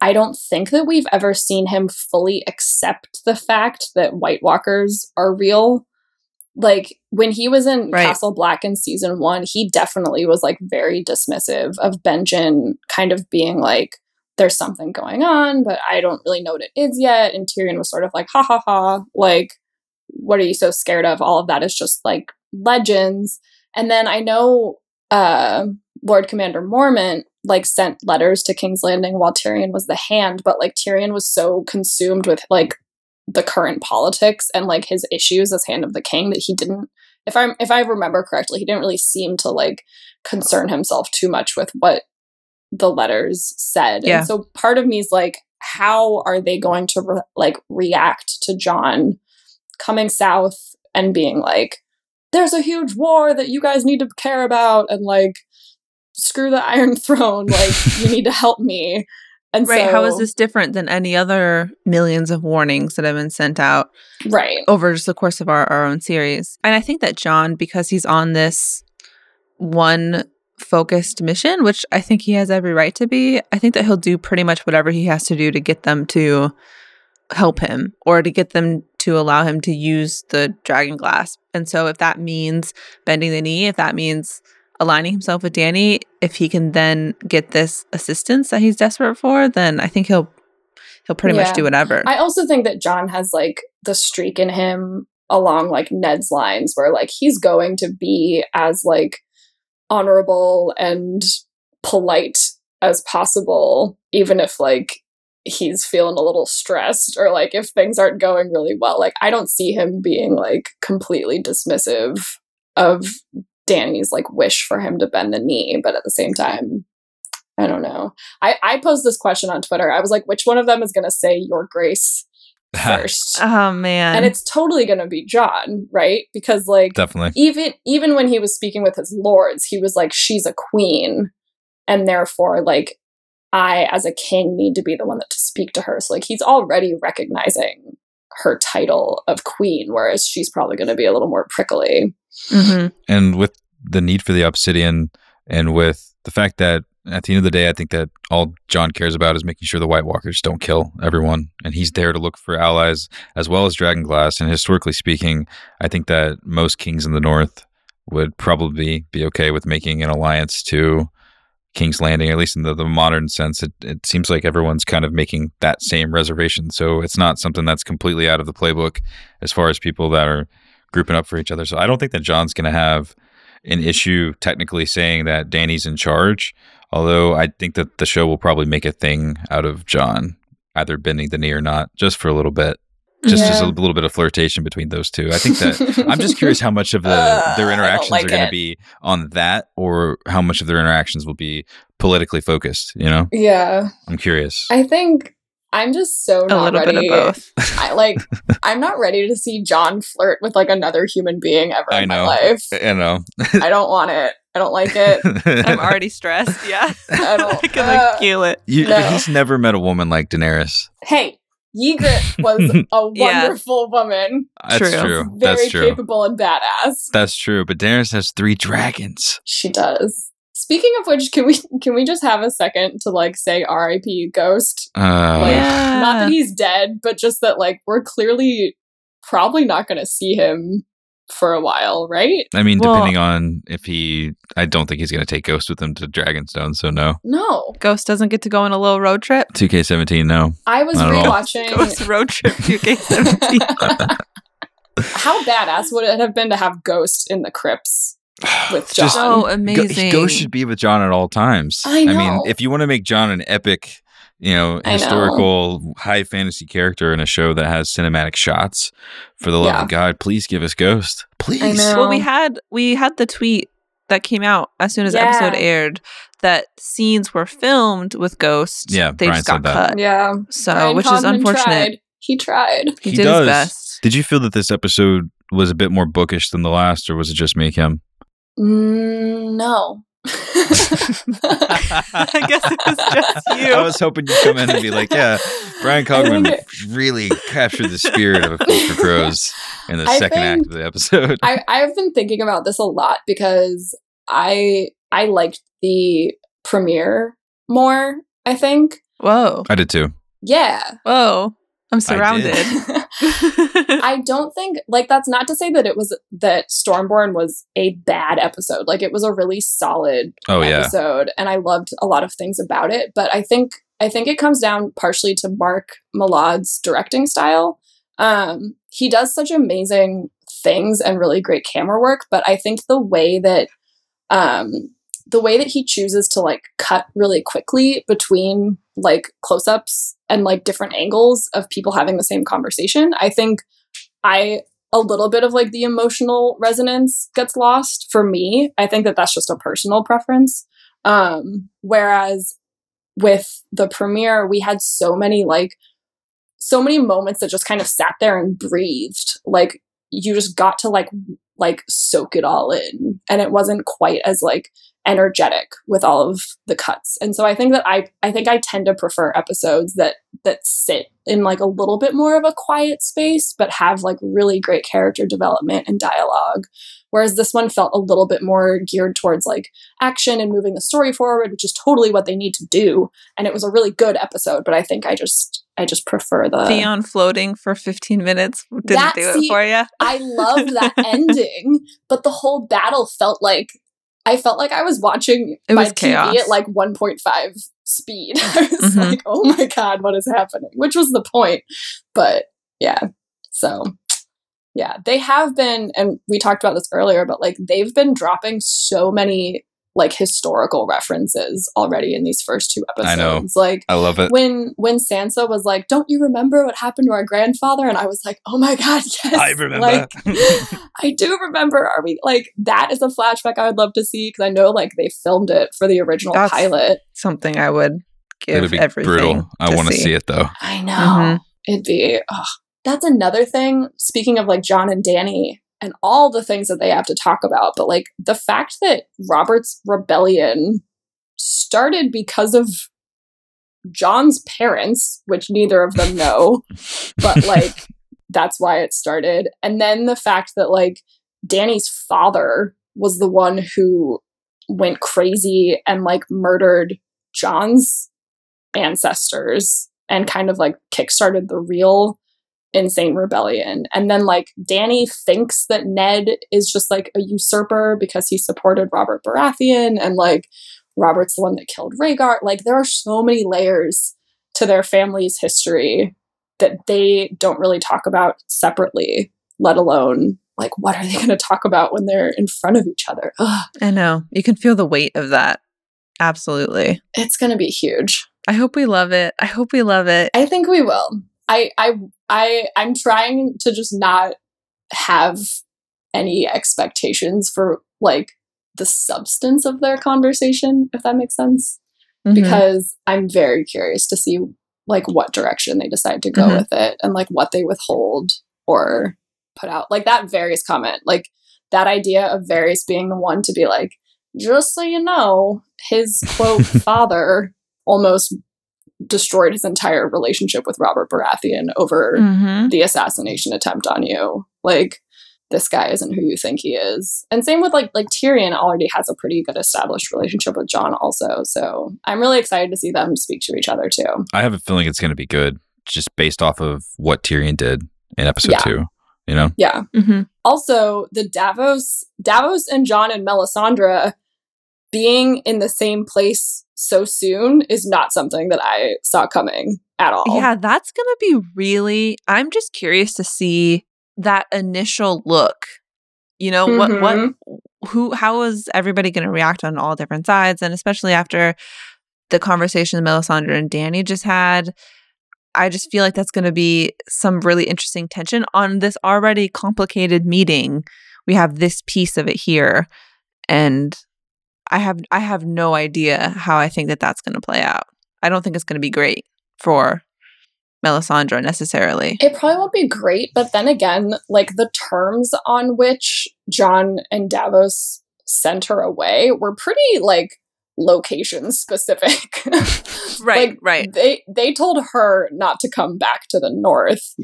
I don't think that we've ever seen him fully accept the fact that White Walkers are real. Like when he was in Right. Castle Black in season one, he definitely was like very dismissive of Benjen kind of being like, there's something going on, but I don't really know what it is yet. And Tyrion was sort of like, ha ha ha, like, what are you so scared of? All of that is just like legends. And then I know uh, Lord Commander Mormont like sent letters to King's Landing while Tyrion was the hand, but like Tyrion was so consumed with like the current politics and like his issues as hand of the king that he didn't if I'm if I remember correctly, he didn't really seem to like concern himself too much with what the letters said. Yeah. And so part of me is like how are they going to re- like react to Jon coming south and being like there's a huge war that you guys need to care about and like screw the [LAUGHS] iron throne like you need to help me and Right. so, How is this different than any other millions of warnings that have been sent out right over just the course of our, our own series? And I think that Jon, because he's on this one focused mission, which I think he has every right to be, I think that he'll do pretty much whatever he has to do to get them to help him or to get them to allow him to use the dragon glass. And so if that means bending the knee, if that means aligning himself with Danny, if he can then get this assistance that he's desperate for, then I think he'll he'll pretty Yeah. much do whatever. I also think that Jon has like the streak in him along like Ned's lines where like he's going to be as like honorable and polite as possible, even if like he's feeling a little stressed or like if things aren't going really well. Like I don't see him being like completely dismissive of Danny's like wish for him to bend the knee, but at the same time, I don't know. I, I posed this question on Twitter. I was like, which one of them is gonna say your grace first? oh man. and it's totally gonna be Jon, right? Because like Definitely. even even when he was speaking with his lords, he was like, "She's a queen, and therefore, like, I as a king need to be the one that to speak to her." So like, he's already recognizing her title of queen, whereas she's probably going to be a little more prickly. Mhm. and with the need for the obsidian and with the fact that at the end of the day i think that all jon cares about is making sure the white walkers don't kill everyone and he's there to look for allies as well as dragon glass and historically speaking i think that most kings in the north would probably be okay with making an alliance to king's landing at least in the, the modern sense it, it seems like everyone's kind of making that same reservation so it's not something that's completely out of the playbook as far as people that are grouping up for each other. So I don't think that Jon's going to have an issue technically saying that Danny's in charge. Although I think that the show will probably make a thing out of Jon either bending the knee or not, just for a little bit. Just, just a little bit of flirtation between those two. I think that [LAUGHS] I'm just curious how much of the Uh, their interactions like are going to be on that, or how much of their interactions will be politically focused. You know, Yeah, I'm curious. I think I'm just so a not little ready. bit of both. I like. [LAUGHS] I'm not ready to see Jon flirt with like another human being ever I in know. my life. I know. I don't want it. I don't like it. [LAUGHS] I'm already stressed. Yeah. I [LAUGHS] don't- can like uh, feel it. You, No. He's never met a woman like Daenerys. Hey, Ygritte was a Yeah. wonderful woman, That's True. true. very That's true. capable and badass. That's true. But Daenerys has three dragons. She does. Speaking of which, can we can we just have a second to like say R.I.P. Ghost? Uh, Like, Yeah. not that he's dead, but just that like we're clearly probably not going to see him for a while, right? I mean, Well- depending on if he, I don't think he's going to take Ghost with him to Dragonstone. So no. No, Ghost doesn't get to go on a little road trip. 2K17, no. I was Not rewatching. [LAUGHS] Ghost road trip 2K17. [LAUGHS] How badass would it have been to have Ghost in the crypts [SIGHS] with Jon? Just- so Go- amazing. Ghost should be with Jon at all times. I know. I mean, if you want to make Jon an epic, you know, I know. historical, high fantasy character in a show that has cinematic shots, for the love Yeah. of God, please give us Ghost. Please. Well, we had we had the tweet that came out as soon as the Yeah. episode aired that scenes were filmed with Ghost. Yeah, they Bryan just got said that. cut. yeah, So, Bryan which is unfortunate. Tried. He tried. He, He did does. his best. Did you feel that this episode was a bit more bookish than the last, or was it just me, Kim? Mm, no. [LAUGHS] I guess it was just [LAUGHS] you. I was hoping you'd come in and be like, yeah, Bryan I Cogman really captured the spirit of A Feast for Crows in the I second act of the episode. I, I've been thinking about this a lot because I I liked the premiere more, I think. Whoa. I did too. Yeah. Whoa. I'm surrounded. [LAUGHS] [LAUGHS] I don't think like that's not to say that it was that Stormborn was a bad episode. Like it was a really solid Oh, yeah. episode and I loved a lot of things about it, but I think I think it comes down partially to Mark Mylod's directing style. Um he does such amazing things and really great camera work, but I think the way that um the way that he chooses to like cut really quickly between like close-ups and like different angles of people having the same conversation, I think I a little bit of like the emotional resonance gets lost for me. I think that that's just a personal preference. Um, whereas with the premiere, we had so many like so many moments that just kind of sat there and breathed. Like you just got to like like soak it all in, and it wasn't quite as like energetic with all of the cuts. And so I think that I I think I tend to prefer episodes that that sit in like a little bit more of a quiet space but have like really great character development and dialogue. Whereas this one felt a little bit more geared towards like action and moving the story forward, which is totally what they need to do. And it was a really good episode, but I think I just I just prefer the Theon floating for 15 minutes didn't That- do it see, for you. I loved that [LAUGHS] ending, but the whole battle felt like I felt like I was watching It my was chaos. TV at like 1.5 speed. [LAUGHS] I was Mhm. like, oh my God, what is happening? Which was the point. But yeah, so yeah, they have been, and we talked about this earlier, but like they've been dropping so many like historical references already in these first two episodes. I episodes. know. Like I love it. when when Sansa was like, "Don't you remember what happened to our grandfather?" and I was like, "Oh my god, [LAUGHS] yes!" I remember. Like, [LAUGHS] [LAUGHS] I do remember. Are we like that? Is a flashback I would love to see because I know like they filmed it for the original That's pilot. Something I would give It'd be everything. brutal. I want to see it though. I know Mhm. it'd be. oh. That's another thing. Speaking of like Jon and Danny and all the things that they have to talk about, but like the fact that Robert's rebellion started because of Jon's parents, which neither of them know, [LAUGHS] but like that's why it started. And then the fact that like Danny's father was the one who went crazy and like murdered Jon's ancestors and kind of like kickstarted the real insane rebellion. And then like Danny thinks that Ned is just like a usurper because he supported Robert Baratheon and like Robert's the one that killed Rhaegar. Like there are so many layers to their family's history that they don't really talk about separately, let alone like what are they going to talk about when they're in front of each other? Ugh, I know. You can feel the weight of that. Absolutely. it's going to be huge. I hope we love it. I hope we love it. I think we will. I I I I'm trying to just not have any expectations for like the substance of their conversation, if that makes sense. Mhm. Because I'm very curious to see like what direction they decide to go Mhm. with it and like what they withhold or put out. Like that Varys comment, like that idea of Varys being the one to be like, just so you know, his quote [LAUGHS] father almost destroyed his entire relationship with Robert Baratheon over Mhm. the assassination attempt on you. Like this guy isn't who you think he is. And same with like like Tyrion already has a pretty good established relationship with Jon also. So I'm really excited to see them speak to each other too. I have a feeling it's going to be good, just based off of what Tyrion did in episode Yeah. two. You know, Yeah. Mhm. Also, the Davos Davos and Jon and Melisandre being in the same place so soon is not something that I saw coming at all. Yeah, that's going to be really I'm just curious to see that initial look. You know, what Mhm. what who how is everybody going to react on all different sides and especially after the conversation Melisandre and Danny just had. I just feel like that's going to be some really interesting tension on this already complicated meeting. We have this piece of it here and I have I have no idea how I think that that's going to play out. I don't think it's going to be great for Melisandre necessarily. It probably won't be great, but then again, like the terms on which Jon and Davos sent her away were pretty like location specific. [LAUGHS] Right, Like, right. They they told her not to come back to the north.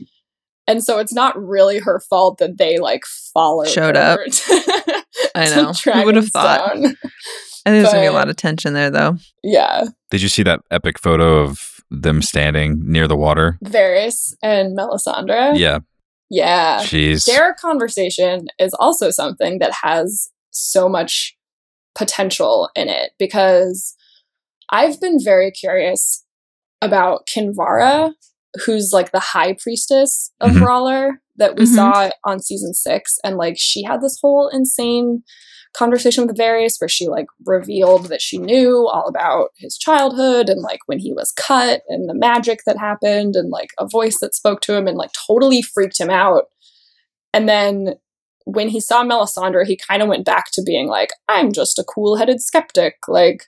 And so it's not really her fault that they like followed Showed her up. [LAUGHS] to- I to know. Who would have thought? Dragonstone. [LAUGHS] I think there's going to be a lot of tension there though. Yeah. did you see that epic photo of them standing near the water? Varys and Melisandre. Yeah, Yeah. jeez. Their conversation is also something that has so much potential in it because I've been very curious about Kinvara, who's like the high priestess of Mhm. R'hllor that we Mhm. saw on season six. And like she had this whole insane conversation with Varys where she like revealed that she knew all about his childhood and like when he was cut and the magic that happened and like a voice that spoke to him and like totally freaked him out. And then when he saw Melisandre, he kind of went back to being like, I'm just a cool headed skeptic. Like,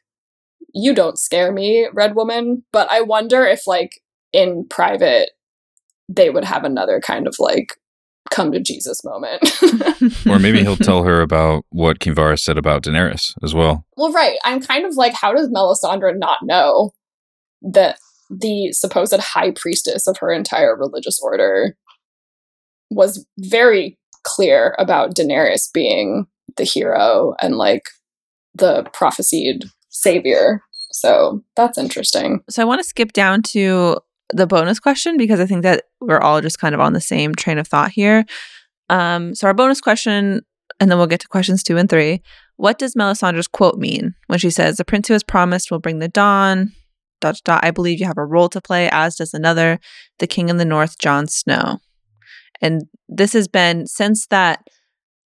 you don't scare me, Red Woman. But I wonder if, like, in private, they would have another kind of like come to Jesus moment. [LAUGHS] or maybe he'll tell her about what Kinvara said about Daenerys as well. well, right. I'm kind of like, how does Melisandre not know that the supposed high priestess of her entire religious order was very clear about Daenerys being the hero and like the prophesied savior. So that's interesting. So I want to skip down to the bonus question because I think that we're all just kind of on the same train of thought here. Um, so our bonus question and then we'll get to questions two and three. What does Melisandre's quote mean when she says, The prince who has promised will bring the dawn? Dot, dot, I believe you have a role to play, as does another, the king in the north, Jon Snow. And this has been since that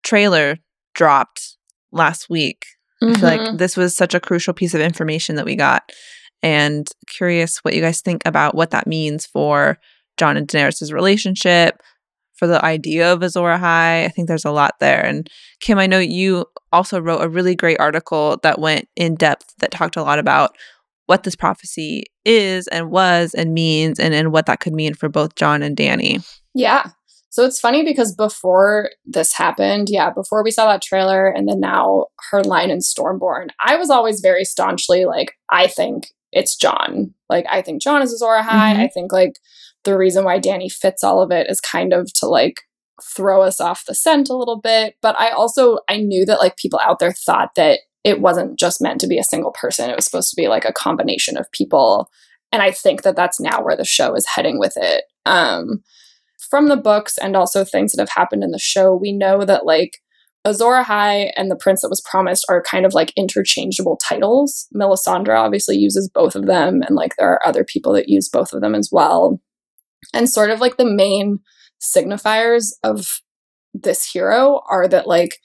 trailer dropped last week. I feel like this was such a crucial piece of information that we got. And curious what you guys think about what that means for Jon and Daenerys' relationship, for the idea of Azor Ahai. I think there's a lot there. And Kim, I know you also wrote a really great article that went in depth that talked a lot about what this prophecy is and was and means and, and what that could mean for both Jon and Danny. Yeah. So it's funny because before this happened, yeah, before we saw that trailer and then now her line in Stormborn, I was always very staunchly like, I think it's Jon. Like, I think Jon is Azor Ahai. Mhm. I think like the reason why Danny fits all of it is kind of to like throw us off the scent a little bit. But I also I knew that like people out there thought that it wasn't just meant to be a single person. It was supposed to be like a combination of people. And I think that that's now where the show is heading with it. Um, from the books and also things that have happened in the show, we know that like Azor Ahai and the Prince that was promised are kind of like interchangeable titles. Melisandre obviously uses both of them, and like there are other people that use both of them as well. And sort of like the main signifiers of this hero are that like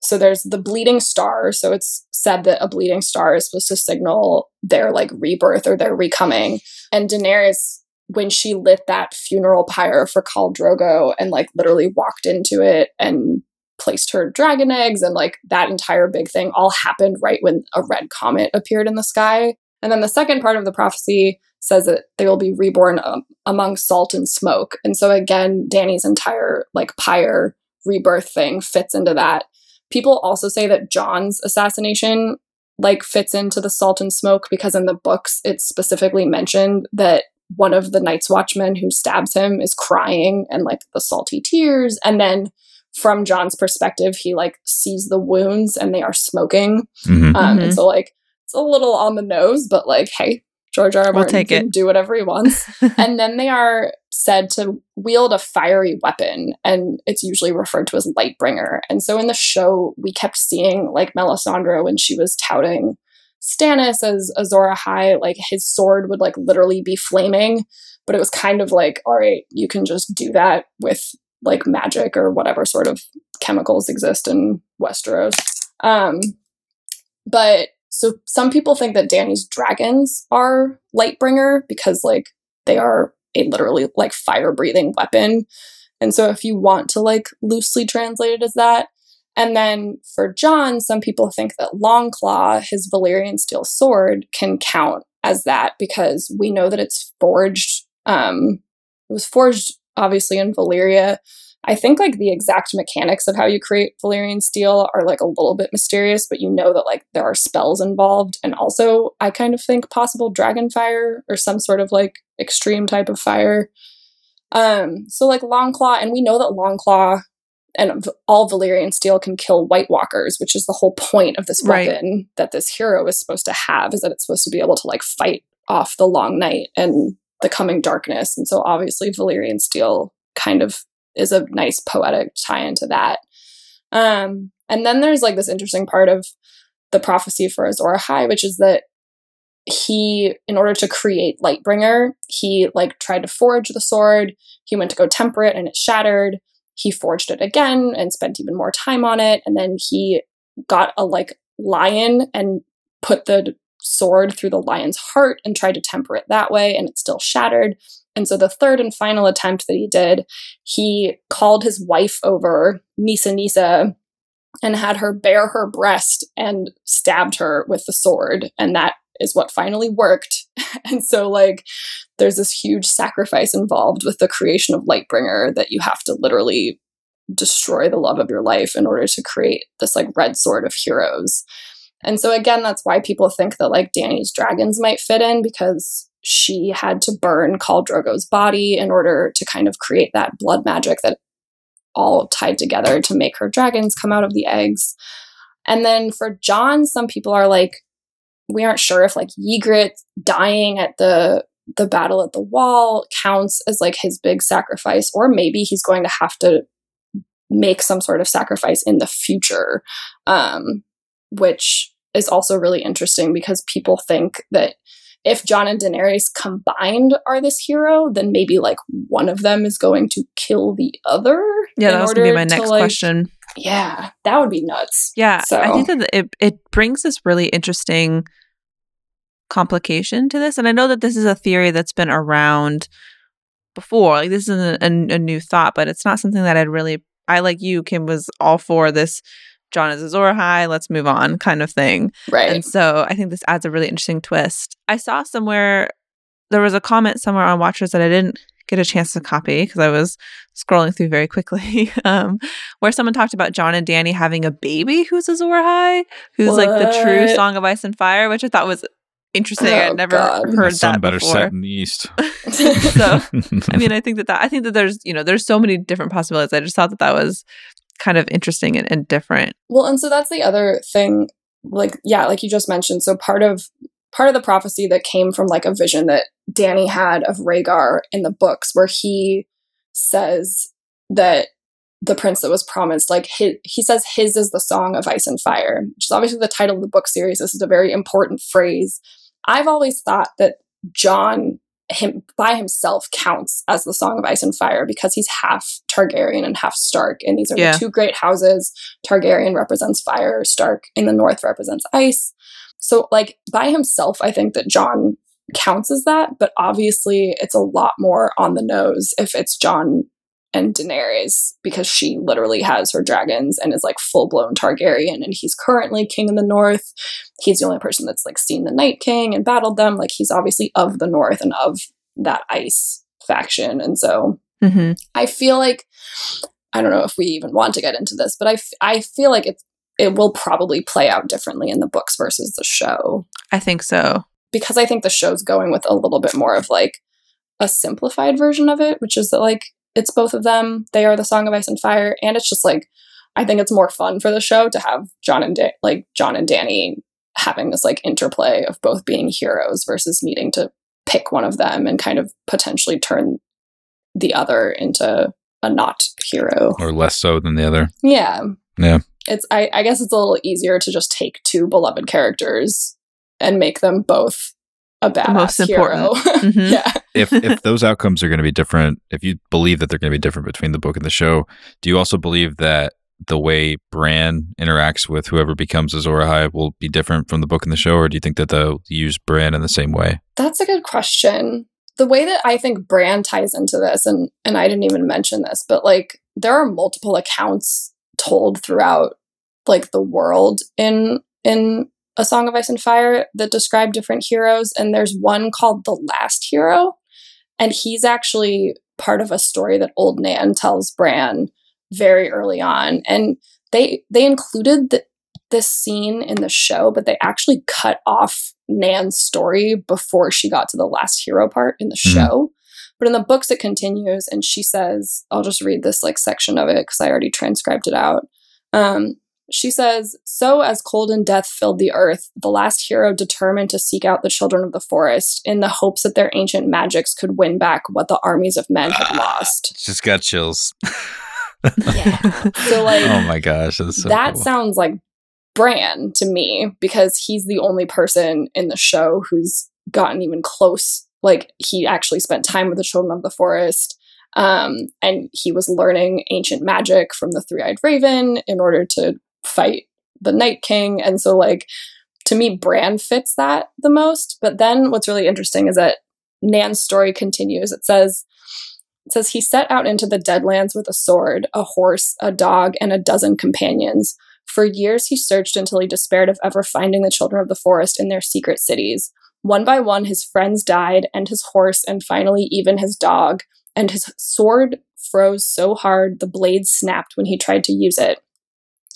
so there's the bleeding star so it's said that a bleeding star is supposed to signal their like rebirth or their recoming and daenerys when she lit that funeral pyre for Khal Drogo and like literally walked into it and placed her dragon eggs and like that entire big thing all happened right when a red comet appeared in the sky and then the second part of the prophecy says that they will be reborn um, among salt and smoke. And so again, Danny's entire like pyre rebirth thing fits into that. People also say that Jon's assassination like fits into the salt and smoke because in the books it's specifically mentioned that one of the Night's Watchmen who stabs him is crying and like the salty tears and then from Jon's perspective he like sees the wounds and they are smoking Mhm. um, Mhm. and so like it's a little on the nose, but like, hey, George R. R. We'll Martin take can it. do whatever he wants. [LAUGHS] and then they are said to wield a fiery weapon, and it's usually referred to as Lightbringer. And so in the show, we kept seeing like Melisandre when she was touting Stannis as Azor Ahai, like his sword would like literally be flaming, but it was kind of like, all right, you can just do that with like magic or whatever sort of chemicals exist in Westeros. Um, but so some people think that Danny's dragons are Lightbringer because like they are a literally like fire breathing weapon. And so if you want to like loosely translate it as that. And then for Jon, some people think that Longclaw, his Valyrian steel sword, can count as that because we know that it's forged. Um, it was forged obviously in Valyria. I think like the exact mechanics of how you create Valyrian steel are like a little bit mysterious, but you know that like there are spells involved. And also, I kind of think possible dragon fire or some sort of like extreme type of fire. Um, so like Longclaw, and we know that Longclaw and all Valyrian steel can kill White Walkers, which is the whole point of this Right. weapon that this hero is supposed to have, is that it's supposed to be able to like fight off the long night and the coming darkness. And so obviously Valyrian steel kind of is a nice poetic tie into that. Um, and then there's like this interesting part of the prophecy for Azor Ahai, which is that he, in order to create Lightbringer, he like tried to forge the sword. He went to go temper it and it shattered. He forged it again and spent even more time on it. And then he got a like lion and put the sword through the lion's heart and tried to temper it that way, and it still shattered. And so the third and final attempt that he did, he called his wife over, Nissa Nissa, and had her bare her breast and stabbed her with the sword. And that is what finally worked. [LAUGHS] and so, like, there's this huge sacrifice involved with the creation of Lightbringer that you have to literally destroy the love of your life in order to create this like red sword of heroes. And so again, that's why people think that like Danny's dragons might fit in because she had to burn Khal Drogo's body in order to kind of create that blood magic that all tied together to make her dragons come out of the eggs. And then for Jon, some people are like, we aren't sure if like Ygritte dying at the the battle at the wall counts as like his big sacrifice, or maybe he's going to have to make some sort of sacrifice in the future, um, which is also really interesting because people think that if Jon and Daenerys combined are this hero, then maybe like one of them is going to kill the other. Yeah, that was gonna be my to, next like- question. Yeah, that would be nuts. Yeah, So- I think that it it brings this really interesting complication to this, and I know that this is a theory that's been around before. Like this isn't a, a, a new thought, but it's not something that I'd really. I like you, Kim, was all for this. Jon is Azor Ahai. Let's move on, kind of thing. Right. And so I think this adds a really interesting twist. I saw somewhere there was a comment somewhere on Watchers that I didn't get a chance to copy because I was scrolling through very quickly, [LAUGHS] um, where someone talked about Jon and Danny having a baby who's Azor Ahai, who's like the true Song of Ice and Fire, which I thought was interesting. Oh, I'd never God. heard Some that better before. set in the east. [LAUGHS] so I mean, I think that, that I think that there's you know there's so many different possibilities. I just thought that that was kind of interesting and, and different. Well, and so that's the other thing, like yeah, like you just mentioned. So part of part of the prophecy that came from like a vision that Danny had of Rhaegar in the books, where he says that the prince that was promised, like his, he says his is the song of ice and fire, which is obviously the title of the book series. This is a very important phrase. I've always thought that Jon him by himself counts as the song of ice and fire because he's half Targaryen and half Stark, and these are Yeah. the two great houses. Targaryen represents fire, Stark in the north represents ice. So, like, by himself, I think that Jon counts as that, but obviously it's a lot more on the nose if it's Jon and Daenerys because she literally has her dragons and is like full blown Targaryen, and he's currently king in the north. He's the only person that's like seen the Night King and battled them. Like, he's obviously of the north and of that ice faction. And so, Mm-hmm. I feel like I don't know if we even want to get into this, but I, f- I feel like it it will probably play out differently in the books versus the show I think so. because I think the show's going with a little bit more of like a simplified version of it, which is that like it's both of them. They are the Song of Ice and Fire, and it's just like I think it's more fun for the show to have Jon and da- like Jon and Danny having this like interplay of both being heroes versus needing to pick one of them and kind of potentially turn the other into a not hero. or less so than the other. Yeah. Yeah. It's I, I guess it's a little easier to just take two beloved characters and make them both a badass most hero. important. [LAUGHS] Mhm. yeah. if if those outcomes are going to be different, if you believe that they're going to be different between the book and the show, do you also believe that the way Bran interacts with whoever becomes Azor Ahai will be different from the book and the show, or do you think that they'll use Bran in the same way? That's a good question. The way that I think Bran ties into this, and and I didn't even mention this, but like there are multiple accounts told throughout like the world in in a Song of Ice and Fire that describe different heroes, and there's one called the Last Hero, and he's actually part of a story that Old Nan tells Bran very early on, and they they included the, this scene in the show, but they actually cut off Nan's story before she got to the last hero part in the Mhm. show. But in the books, it continues, and she says, "I'll just read this like section of it because I already transcribed it out." Um, she says, "So as cold and death filled the earth, the last hero determined to seek out the children of the forest in the hopes that their ancient magics could win back what the armies of men had [SIGHS] lost." Just got chills. [LAUGHS] Yeah. So like, oh my gosh, that's so that cool. sounds like Bran to me because he's the only person in the show who's gotten even close. Like he actually spent time with the children of the forest, um, and he was learning ancient magic from the three-eyed raven in order to fight the Night King. And so, like to me, Bran fits that the most. But then, what's really interesting is that Nan's story continues. It says. It says he set out into the Deadlands with a sword, a horse, a dog, and a dozen companions. For years he searched until he despaired of ever finding the children of the forest in their secret cities. One by one, his friends died, and his horse, and finally, even his dog. And his sword froze so hard the blade snapped when he tried to use it.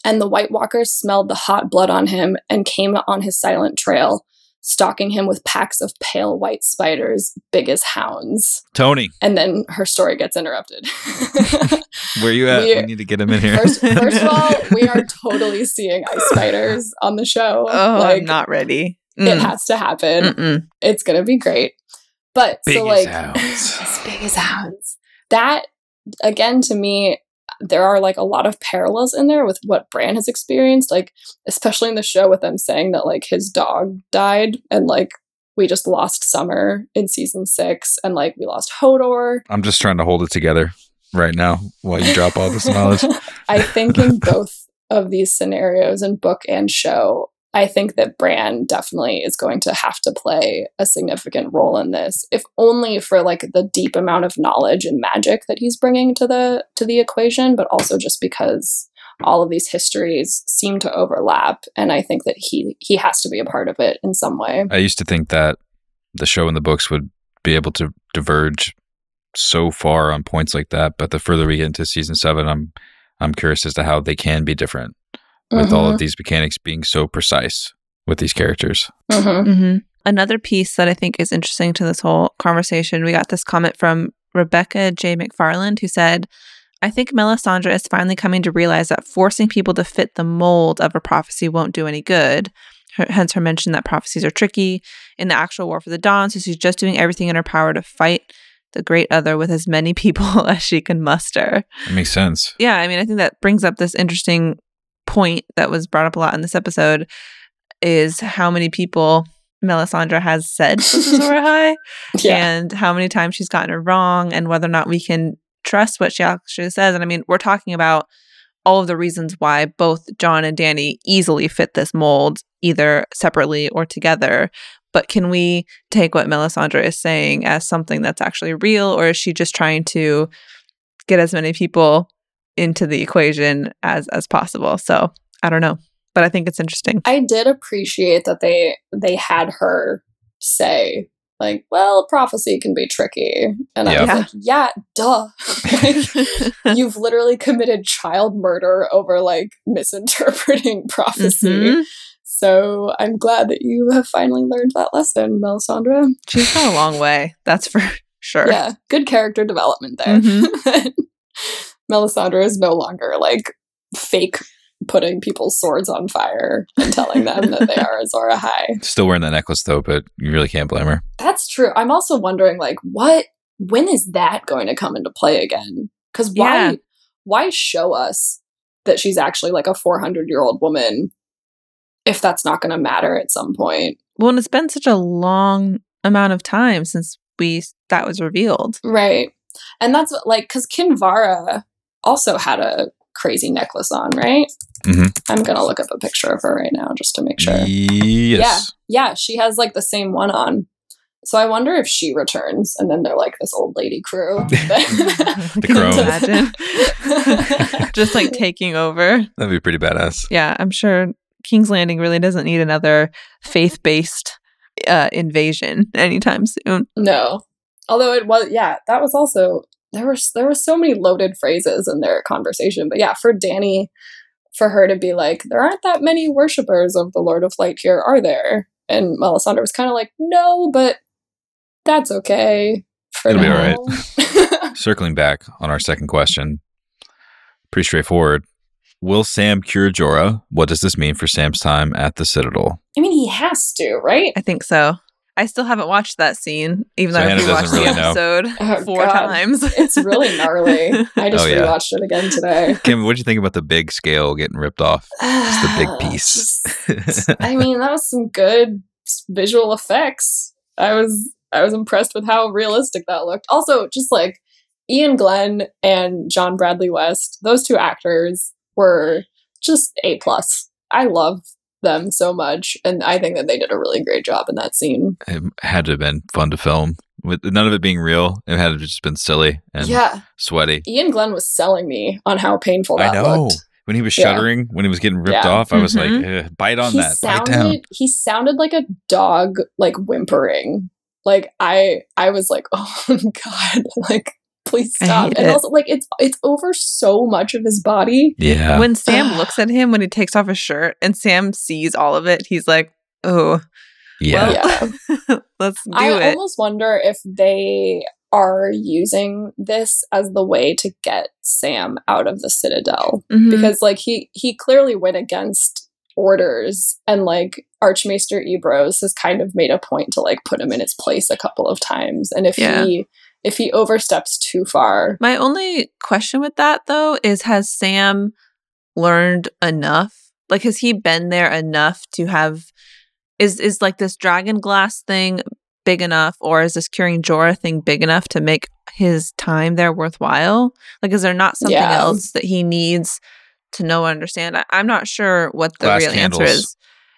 And the White Walkers smelled the hot blood on him and came on his silent trail, stalking him with packs of pale white spiders, big as hounds. Tony, And then her story gets interrupted. [LAUGHS] where you at? We- We, need to get him in here. First, first of all, [LAUGHS] we are totally seeing ice spiders on the show. Oh, like, I'm not ready. It Mm. has to happen. Mm-mm. It's gonna be great. But Big so as like hounds. [LAUGHS] as big as hounds. That again to me, there are like a lot of parallels in there with what Bran has experienced, like especially in the show with them saying that like his dog died and like we just lost Summer in season six and like we lost Hodor. I'm just trying to hold it together right now while you drop all this knowledge. [LAUGHS] I think in [LAUGHS] both of these scenarios in book and show, I think that Bran definitely is going to have to play a significant role in this, if only for like the deep amount of knowledge and magic that he's bringing to the to the equation, but also just because all of these histories seem to overlap, and I think that he he has to be a part of it in some way. I used to think that the show and the books would be able to diverge so far on points like that, but the further we get into season seven, I'm I'm curious as to how they can be different with all Mhm. of these mechanics being so precise with these characters. Mhm. hmm Another piece that I think is interesting to this whole conversation, we got this comment from Rebecca J. McFarland who said, I think Melisandre is finally coming to realize that forcing people to fit the mold of a prophecy won't do any good. Her, hence her mention that prophecies are tricky in the actual War for the Dawn, so she's just doing everything in her power to fight the great other with as many [LAUGHS] people as she can muster. It makes sense. Yeah, I mean, I think that brings up this interesting point that was brought up a lot in this episode is how many people Melisandre has said Azor Ahai [LAUGHS] Yeah. and how many times she's gotten it wrong and whether or not we can trust what she actually says. And I mean, we're talking about all of the reasons why both Jon and Danny easily fit this mold, either separately or together. But can we take what Melisandre is saying as something that's actually real, or is she just trying to get as many people into the equation as as possible? So I don't know, but I think it's interesting. I did appreciate that they they had her say like, "Well, prophecy can be tricky," and I was like, "Yeah, duh." like, [LAUGHS] [LAUGHS] you've literally committed child murder over like misinterpreting [LAUGHS] prophecy. Mhm. So I'm glad that you have finally learned that lesson, Melisandre. She's come a long way, that's for sure. Yeah, good character development there. Mhm. Melisandre is no longer like fake putting people's swords on fire and telling them that they are [LAUGHS] Azor Ahai. Still wearing that necklace though, but you really can't blame her. That's true. I'm also wondering, like, what? When is that going to come into play again? Because why? Yeah. Why show us that she's actually like a 400 year old woman if that's not going to matter at some point? Well, and it's been such a long amount of time since we that was revealed. Right. And that's what, like, because Kinvara also had a crazy necklace on, right? Mhm. I'm going to look up a picture of her right now just to make sure. Yes. Yeah, she has like the same one on. So I wonder if she returns and then they're like this old lady crew. [LAUGHS] [LAUGHS] The Can you crow. imagine? [LAUGHS] Just like taking over. That'd be pretty badass. Yeah, I'm sure King's Landing really doesn't need another faith-based uh, invasion anytime soon. no. Although it was yeah, that was also there were there were so many loaded phrases in their conversation. But yeah, for Danny for her to be like, there aren't that many worshippers of the Lord of Light here, are there? And Melisandre was kind of like, no, but that's okay. For It'll be all right. [LAUGHS] Circling back on our second question, pretty straightforward. Will Sam cure Jorah? What does this mean for Sam's time at the Citadel? I mean, he has to, right? I think so. I still haven't watched that scene, even So though I've doesn't rewatched the really know. episode Oh, four God. times. It's really gnarly. [LAUGHS] I just Oh, yeah. rewatched it again today. [LAUGHS] Kim, what do you think about the big scale getting ripped off? [SIGHS] It's the big piece. [LAUGHS] I mean, that was some good visual effects. I was I was impressed with how realistic that looked. Also, just like Iain Glen and John Bradley West, those two actors were just a plus. I love them so much, and I think that they did a really great job in that scene. it had to have been fun to film. With none of it being real, it had to have just been silly and yeah, sweaty. Iain Glen was selling me on how painful I that know. looked. When he was Yeah. shuddering, when he was getting ripped Yeah. off, I was Mhm. like, "Eh, bite on he that, bite down. sounded he sounded like a dog like whimpering like i i was like [LAUGHS] oh god [LAUGHS] like please stop and it. also like it's it's over so much of his body Yeah. when Sam [SIGHS] looks at him when he takes off his shirt and Sam sees all of it, he's like, "Oh, yeah. well, [LAUGHS] let's do i it." almost wonder if they are using this as the way to get sam out of the citadel Mhm. because like he he clearly went against orders and like archmaester ebrose has kind of made a point to like put him in his place a couple of times and if Yeah. he if he oversteps too far. My only question with that though is has Sam learned enough? Like has he been there enough to have is is like this dragon glass thing big enough or is this curing Jorah thing big enough to make his time there worthwhile? Like is there not something Yeah. else that he needs to know and understand? I, I'm not sure what the Glass real answer is.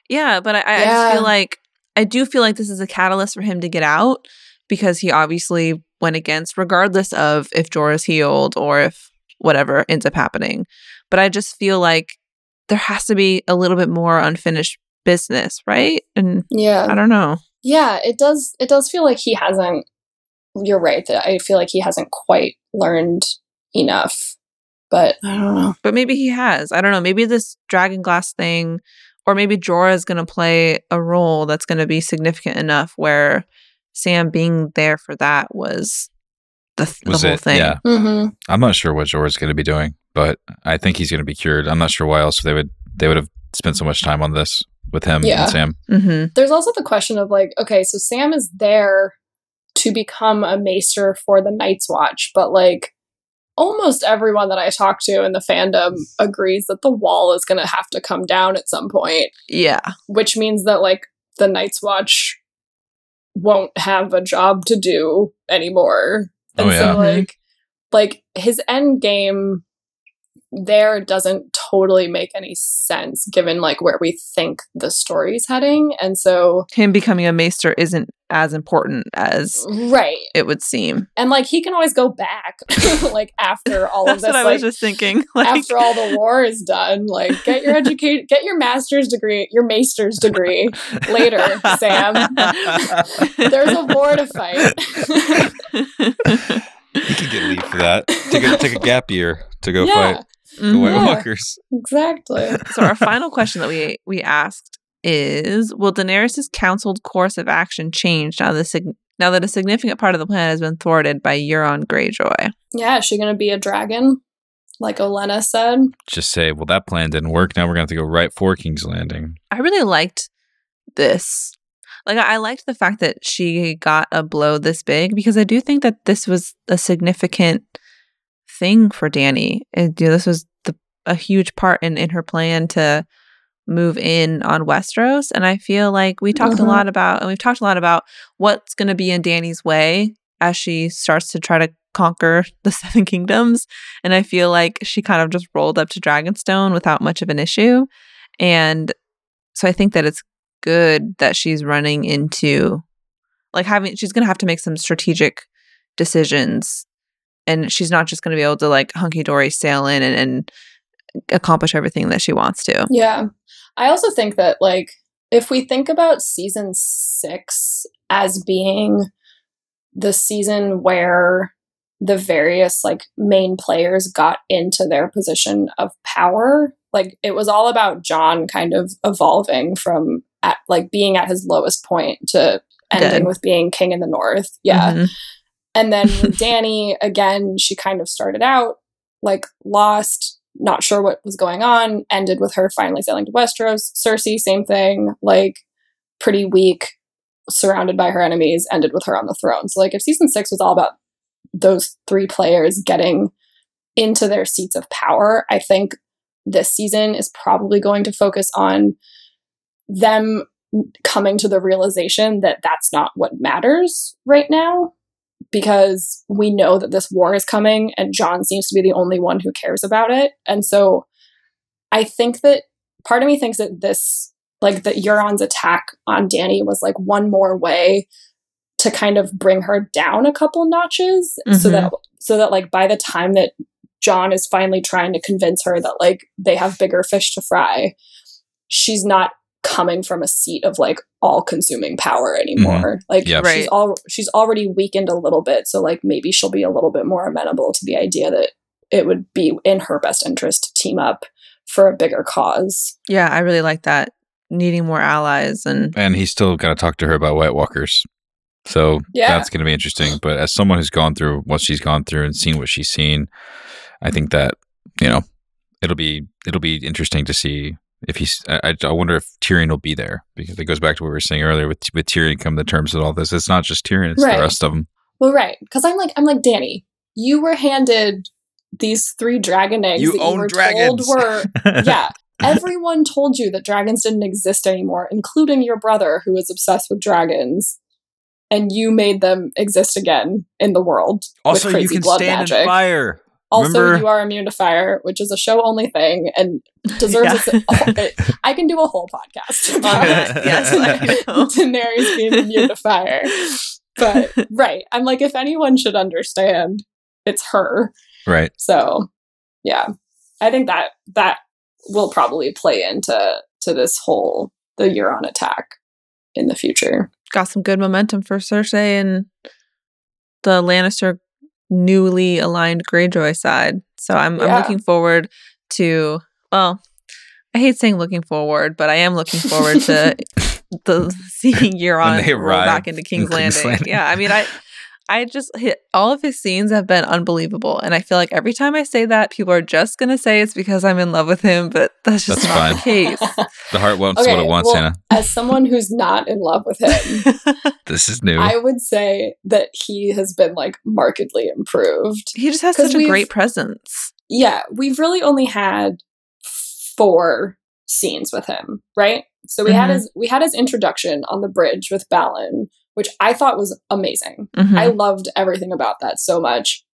Yeah, but I, I just feel like I do feel like this is a catalyst for him to get out because he obviously went against, regardless of if Jorah's healed or if whatever ends up happening. But I just feel like there has to be a little bit more unfinished business, right? And Yeah. I don't know. Yeah, it does it does feel like he hasn't you're right that I feel like he hasn't quite learned enough. But I don't know. But maybe he has. I don't know. Maybe this dragon glass thing, or maybe Jorah is going to play a role that's going to be significant enough where Sam being there for that was the, th- the whole it? thing. Yeah. Mm-hmm. I'm not sure what Jorah's going to be doing, but I think he's going to be cured. I'm not sure why else they would they would have spent so much time on this with him Yeah. and Sam. hmm There's also the question of like, okay, so Sam is there to become a maester for the Night's Watch, but like almost everyone that I talk to in the fandom agrees that the wall is going to have to come down at some point, Yeah. which means that like the Night's Watch won't have a job to do anymore. Oh, And yeah. so like like his end game there doesn't totally make any sense given like where we think the story's heading. And so Him becoming a maester isn't as important as right. it would seem. And like he can always go back [LAUGHS] like after all of That's this what I like was just thinking. [LAUGHS] Like, after all the war is done, like get your educate get your master's degree, your master's degree later, [LAUGHS] Sam. There's a war to fight. He could get leave for that. Take a take a gap year to go yeah, fight the. White Yeah. Walkers. exactly. so our final question that we we asked is will Daenerys' counseled course of action change now the sig- now that a significant part of the plan has been thwarted by Euron Greyjoy? Yeah, is she gonna be a dragon? Like Olenna said. Just say, well, that plan didn't work. Now we're going to have to go right for King's Landing. I really liked this. Like I I liked the fact that she got a blow this big because I do think that this was a significant thing for Dany. And, you know, this was the, a huge part in in her plan to move in on Westeros. And I feel like we talked a Mhm. lot about, and we've talked a lot about what's going to be in Dany's way as she starts to try to conquer [LAUGHS] the Seven Kingdoms. And I feel like she kind of just rolled up to Dragonstone without much of an issue. And so I think that it's good that she's running into like having she's going to have to make some strategic decisions and she's not just going to be able to like hunky dory sail in and, and accomplish everything that she wants to. Yeah. I also think that, like, if we think about season six as being the season where the various, like, main players got into their position of power, like, it was all about Jon kind of evolving from, at, like, being at his lowest point to ending Good. with being king in the north. Yeah. Mhm. And then with [LAUGHS] Dany, again, she kind of started out like lost, not sure what was going on, ended with her finally sailing to Westeros. Cersei, same thing, like pretty weak, surrounded by her enemies, ended with her on the throne. So, like, if season six was all about those three players getting into their seats of power, I think this season is probably going to focus on them coming to the realization that that's not what matters right now because we know that this war is coming and Jon seems to be the only one who cares about it. And so I think that part of me thinks that this, like that Euron's attack on Dany was like one more way to kind of bring her down a couple notches so Mhm. that so that like by the time that Jon is finally trying to convince her that like they have bigger fish to fry, she's not coming from a seat of like all consuming power anymore. Mm-hmm. Like Yeah. she's Right. all she's already weakened a little bit, so like maybe she'll be a little bit more amenable to the idea that it would be in her best interest to team up for a bigger cause. Yeah, I really like that. Needing more allies and And he's still got to talk to her about White Walkers. So Yeah. that's going to be interesting. But as someone who's gone through what she's gone through and seen what she's seen, I think that, you know, it'll be it'll be interesting to see if he's. I, I wonder if Tyrion will be there because it goes back to what we were saying earlier with with Tyrion come to terms with all this. It's not just Tyrion; it's Right. the rest of them. Well, right, because I'm like, I'm like Dany. You were handed these three dragon eggs You that you own were dragons. told were [LAUGHS] yeah. Everyone told you that dragons didn't exist anymore, including your brother, who was obsessed with dragons, and you made them exist again in the world. Also, with you crazy can blood stand magic. in fire. Also, Remember- you are immune to fire, which is a show only thing and [LAUGHS] deserves. Yeah. A, I can do a whole podcast [LAUGHS] about On that, yes, Daenerys being immune to fire. But [LAUGHS] right, I'm like, if anyone should understand, it's her. Right. So, yeah, I think that that will probably play into to this whole the Euron attack in the future. Got some good momentum for Cersei and the Lannister newly aligned Greyjoy side. So I'm, I'm looking forward to, well, I hate saying looking forward, but I am looking forward to [LAUGHS] the seeing Euron roll back into in King's, King's Landing. Landing. Yeah, I mean, I I just hit all of his scenes have been unbelievable, and I feel like every time I say that, people are just gonna say it's because I'm in love with him, but that's just That's not fine. the case. [LAUGHS] The heart wants Okay, what it wants, well, Hannah. As someone who's not in love with him, [LAUGHS] This is new. I would say that he has been like markedly improved. he just has such a great presence. Yeah, we've really only had four scenes with him, right? So we had Mhm. his we had his introduction on the bridge with Balon, which I thought was amazing. Mhm. I loved everything about that so much.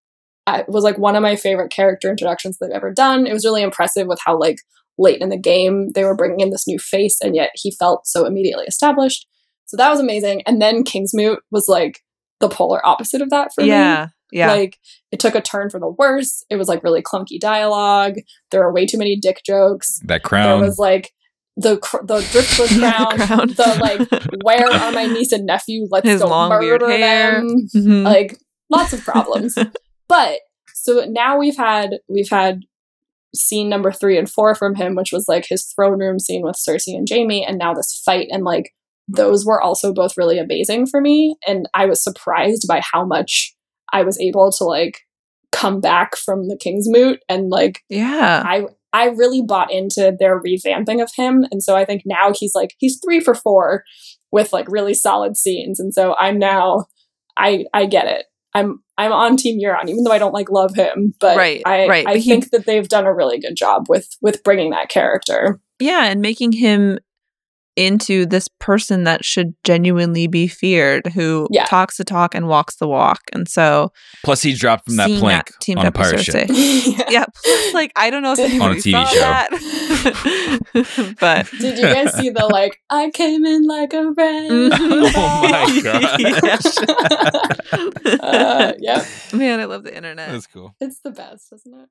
I, it was like one of my favorite character introductions they've ever done. It was really impressive with how like late in the game they were bringing in this new face, and yet he felt so immediately established. So that was amazing. And then Kingsmoot was like the polar opposite of that for me. yeah, yeah. Like it took a turn for the worse. It was like really clunky dialogue. There were way too many dick jokes. that crown. There was like the cr- the driftwood [LAUGHS] crown, The crown. the like where are my [LAUGHS] niece and nephew? Let's His go long, murder them. Mhm. Like lots of problems. [LAUGHS] but so now we've had we've had scene number three and four from him, which was like his throne room scene with Cersei and Jaime, and now this fight and like those were also both really amazing for me. And I was surprised by how much I was able to like come back from the Kingsmoot and like yeah. I I really bought into their revamping of him. And so I think now he's like he's three for four with like really solid scenes. And so I'm now I I get it. I'm I'm on Team Euron, even though I don't like love him. But Right, I right, I but he- think that they've done a really good job with with bringing that character. Yeah, and making him into this person that should genuinely be feared, who Yeah. talks the talk and walks the walk. And so Plus, he dropped from that plank that teamed on a pirate ship. Cersei. [LAUGHS] [LAUGHS] yeah, like I don't know if On a anybody TV saw show. that, [LAUGHS] but Did you guys see the like I came in like a red Mhm. Oh my God. uh, yep. Man, I love the internet. That's cool. It's the best, isn't it?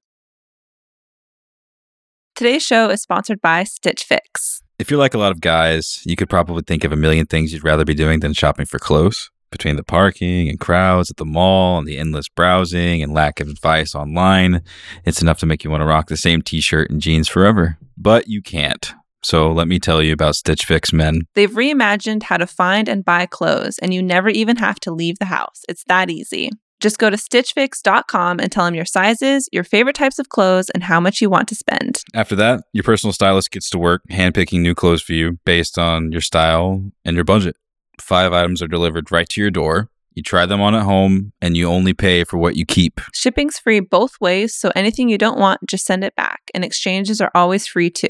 Today's show is sponsored by Stitch Fix. If you're like a lot of guys, you could probably think of a million things you'd rather be doing than shopping for clothes. Between the parking and crowds at the mall and the endless browsing and lack of advice online, it's enough to make you want to rock the same t shirt and jeans forever. But you can't. So let me tell you about Stitch Fix Men. They've reimagined how to find and buy clothes, and you never even have to leave the house. It's that easy. Just go to stitchfix.com and tell them your sizes, your favorite types of clothes, and how much you want to spend. After that, your personal stylist gets to work handpicking new clothes for you based on your style and your budget. Five items are delivered right to your door. You try them on at home, and you only pay for what you keep. Shipping's free both ways, so anything you don't want, just send it back, and exchanges are always free too.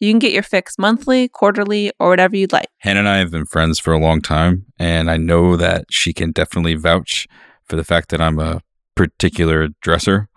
You can get your fix monthly, quarterly, or whatever you'd like. Hannah and I have been friends for a long time, and I know that she can definitely vouch for the fact that I'm a particular dresser.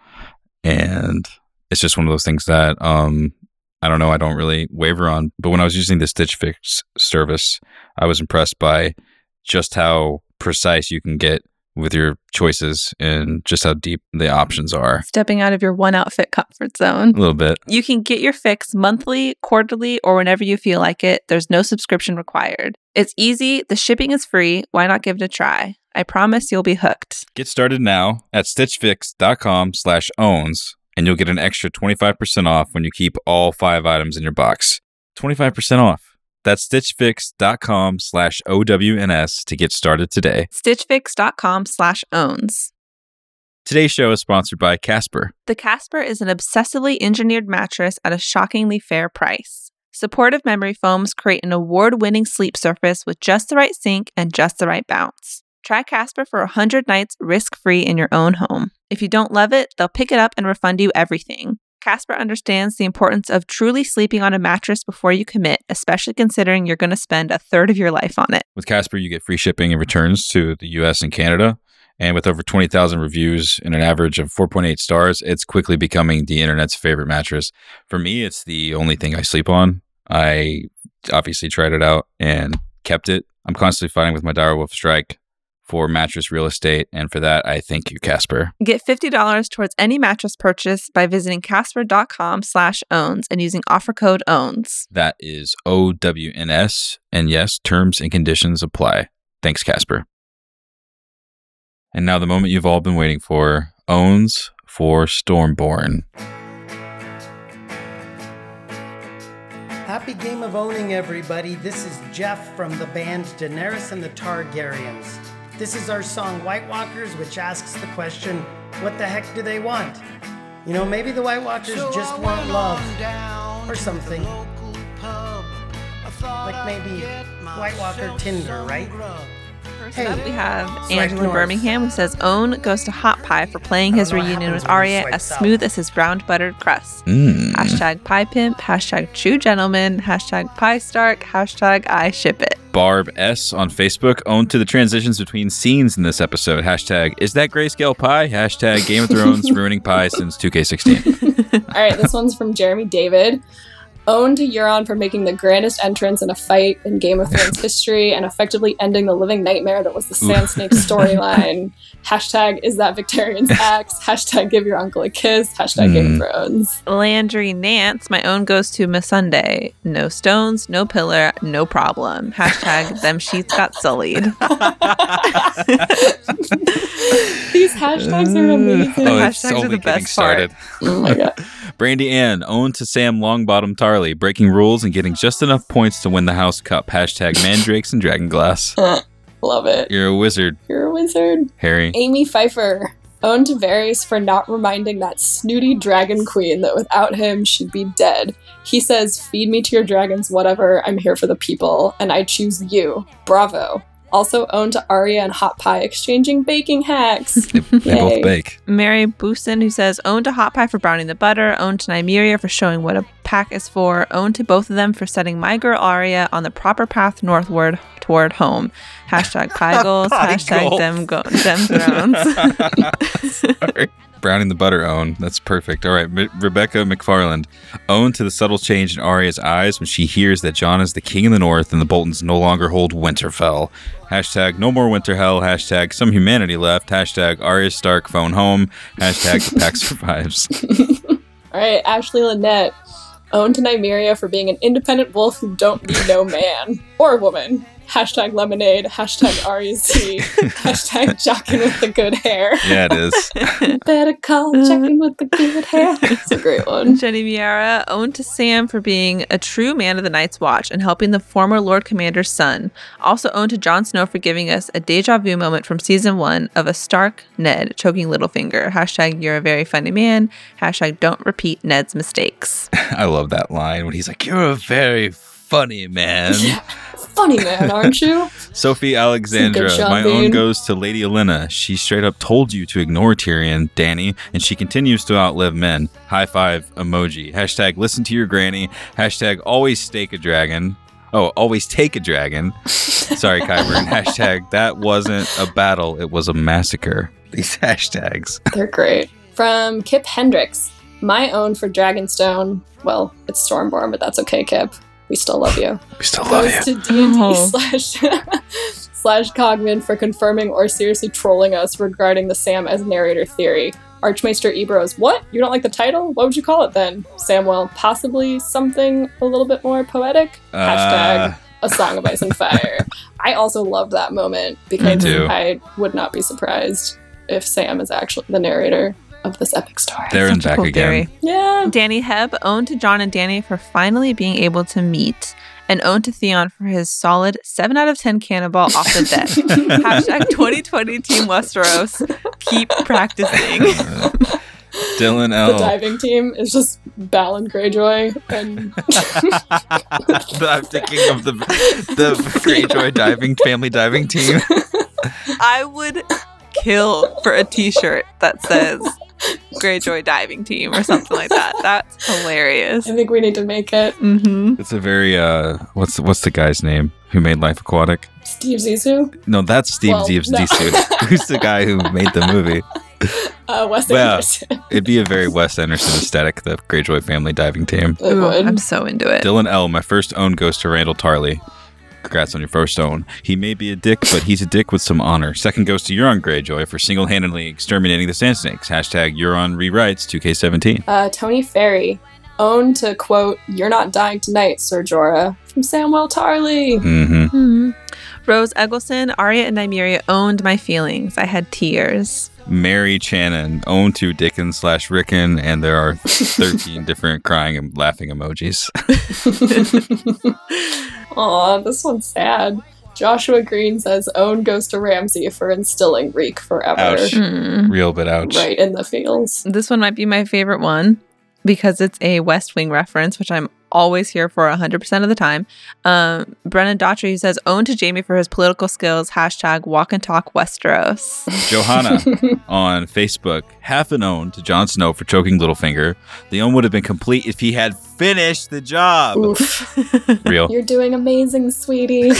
And it's just one of those things that um, I don't know, I don't really waver on. But when I was using the Stitch Fix service, I was impressed by just how precise you can get with your choices and just how deep the options are. Stepping out of your one outfit comfort zone. A little bit. You can get your fix monthly, quarterly, or whenever you feel like it. There's no subscription required. It's easy, the shipping is free. Why not give it a try? I promise you'll be hooked. Get started now at stitchfix.com slash owns and you'll get an extra 25% off when you keep all five items in your box. 25% off. That's stitchfix.com slash OWNS to get started today. Stitchfix.com slash owns. Today's show is sponsored by Casper. The Casper is an obsessively engineered mattress at a shockingly fair price. Supportive memory foams create an award winning sleep surface with just the right sink and just the right bounce. Try Casper for 100 nights risk free in your own home. If you don't love it, they'll pick it up and refund you everything. Casper understands the importance of truly sleeping on a mattress before you commit, especially considering you're going to spend a third of your life on it. With Casper, you get free shipping and returns to the US and Canada. And with over 20,000 reviews and an average of 4.8 stars, it's quickly becoming the internet's favorite mattress. For me, it's the only thing I sleep on. I obviously tried it out and kept it. I'm constantly fighting with my direwolf strike for mattress real estate. And for that, I thank you, Casper. Get $50 towards any mattress purchase by visiting casper.com slash owns and using offer code owns. That is O W N S. And yes, terms and conditions apply. Thanks, Casper. And now the moment you've all been waiting for owns for Stormborn. Happy game of owning, everybody. This is Jeff from the band Daenerys and the Targaryens. This is our song White Walkers, which asks the question, what the heck do they want? You know, maybe the White Walkers just want love or something. Like maybe White Walker Tinder, right? First Hey. up, we have Swipe Andrew in north. Birmingham who says Own goes to Hot Pie for playing his I don't know what reunion with happens when Arya as south. smooth as his brown buttered crust. Mm. Hashtag pie pimp, hashtag true gentleman, hashtag pie stark, hashtag I ship it. Barb S on Facebook owned to the transitions between scenes in this episode. Hashtag is that grayscale pie? Hashtag Game of Thrones [LAUGHS] ruining pie since 2K16. All right, this one's from Jeremy David. Owned to Euron for making the grandest entrance in a fight in Game of [LAUGHS] Thrones history and effectively ending the living nightmare that was the Sand Snake storyline. [LAUGHS] Hashtag is that Victarion's [LAUGHS] axe? Hashtag give your uncle a kiss. Hashtag Game of hmm. Thrones. Landry Nance, my own goes to Missandei. No stones, no pillar, no problem. Hashtag them sheets got sullied. These hashtags are amazing. oh, it's Hashtags are the getting best part. started. Oh my god. Brandy Ann owned to Sam Longbottom Tarly, breaking rules and getting just enough points to win the House Cup. Hashtag Mandrakes and Dragonglass. [LAUGHS] Love it. You're a wizard, You're a wizard. Harry. Amy Pfeiffer. Owned to Varys for not reminding that snooty dragon queen that without him she'd be dead. He says, Feed me to your dragons, whatever. I'm here for the people, and I choose you. Bravo. Also owned to Arya and Hot Pie exchanging baking hacks. [LAUGHS] They Yay. both bake. Mary Boosin, who says, owned to Hot Pie for browning the butter, owned to Nymeria for showing what a pack is for, owned to both of them for setting my girl Arya on the proper path northward toward home. Hashtag pie [LAUGHS] goals, Pie hashtag goals. them, go- them thrones. Sorry. Browning the butter own. That's perfect. All right. M- Rebecca McFarland. owned to the subtle change in Arya's eyes when she hears that Jon is the king in the north and the Boltons no longer hold Winterfell. Hashtag no more winter hell, Hashtag some humanity left. Hashtag Arya Stark phone home. Hashtag [LAUGHS] the pack survives. [LAUGHS] All right, Ashley Lynette. Owned to Nymeria for being an independent wolf who don't need no man or woman. Hashtag lemonade. Hashtag Arya's [LAUGHS] tea. Hashtag jocking with the good hair. Yeah, it is. [LAUGHS] Better call checking with the good hair. [LAUGHS] It's a great one. Jenny Miara, owned to Sam for being a true man of the Night's Watch and helping the former Lord Commander's son. Also owned to Jon Snow for giving us a deja vu moment from season one of a Stark Ned choking Littlefinger. Hashtag you're a very funny man. Hashtag don't repeat Ned's mistakes. I love that line when he's like, You're a very funny man. Funny man, aren't you? [LAUGHS] Sophie Alexandra, my own goes to Lady Olenna. She straight up told you to ignore Tyrion, Dany, and she continues to outlive men. High five emoji. Hashtag listen to your granny. Hashtag always stake a dragon. Oh, always take a dragon. [LAUGHS] Sorry, Qyburn. Hashtag that wasn't a battle, it was a massacre. These hashtags. [LAUGHS] They're great. From Kip Hendricks. My own for Dragonstone. Well, it's Stormborn, but that's okay, Kip. We still love you. We still love goes you. to D&D Oh. slash [LAUGHS] slash Cogman for confirming or seriously trolling us regarding the Sam as narrator theory. Archmaester Ebrose, what? You don't like the title? What would you call it then? Samwell, possibly something a little bit more poetic? Hashtag Uh, A Song of Ice and Fire. [LAUGHS] I also love that moment because. I would not be surprised if Sam is actually the narrator of this epic story. They're in back cool again. theory. yeah. Danny Hebb, owned to Jon and Dany for finally being able to meet. And owned to Theon for his solid 7 out of 10 cannonball off the [LAUGHS] deck. Hashtag 2020 Team Westeros. Keep practicing. [LAUGHS] Dylan L. The diving team is just Balon Greyjoy and [LAUGHS] I'm thinking of the the Greyjoy diving family diving team. I would kill for a t-shirt that says Greyjoy diving team or something like that. That's hilarious. I think we need to make it hmm It's a very uh, what's what's the guy's name who made Life Aquatic? Steve Zissou, No, that's Steve Well, Zissou. no. [LAUGHS] Who's the guy who made the movie? [LAUGHS] uh, Wes Well, Anderson. It'd be a very Wes Anderson aesthetic, the Greyjoy family diving team. It Ooh, would. I'm so into it. Dylan L, my first own goes to Randyll Tarly. Congrats on your first own. He may be a dick, but he's a dick with some honor. Second goes to Euron Greyjoy for single handedly exterminating the Sand Snakes. Hashtag Euron rewrites 2K17. Uh, Tony Ferry, owned to quote, "You're not dying tonight, Sir Jorah," from Samuel Tarly. Mm-hmm. Mhm. Rose Eggleston, Arya and Nymeria owned my feelings. I had tears. Mary Channon, owned to Dickens slash Rickon, and there are 13 [LAUGHS] different crying and laughing emojis. [LAUGHS] Aw, this one's sad. Joshua Green says, "Own goes to Ramsay for instilling Reek forever." Ouch. Mm. Real bit ouch. Right in the feels. This one might be my favorite one because it's a West Wing reference, which I'm always here for 100% of the time. Um, Brennan Daughtry says, own to Jaime for his political skills. Hashtag walk and talk Westeros. [LAUGHS] Johanna on Facebook, half an own to Jon Snow for choking Littlefinger. The own would have been complete if he had finished the job. Real. [LAUGHS] You're doing amazing, sweetie. [LAUGHS]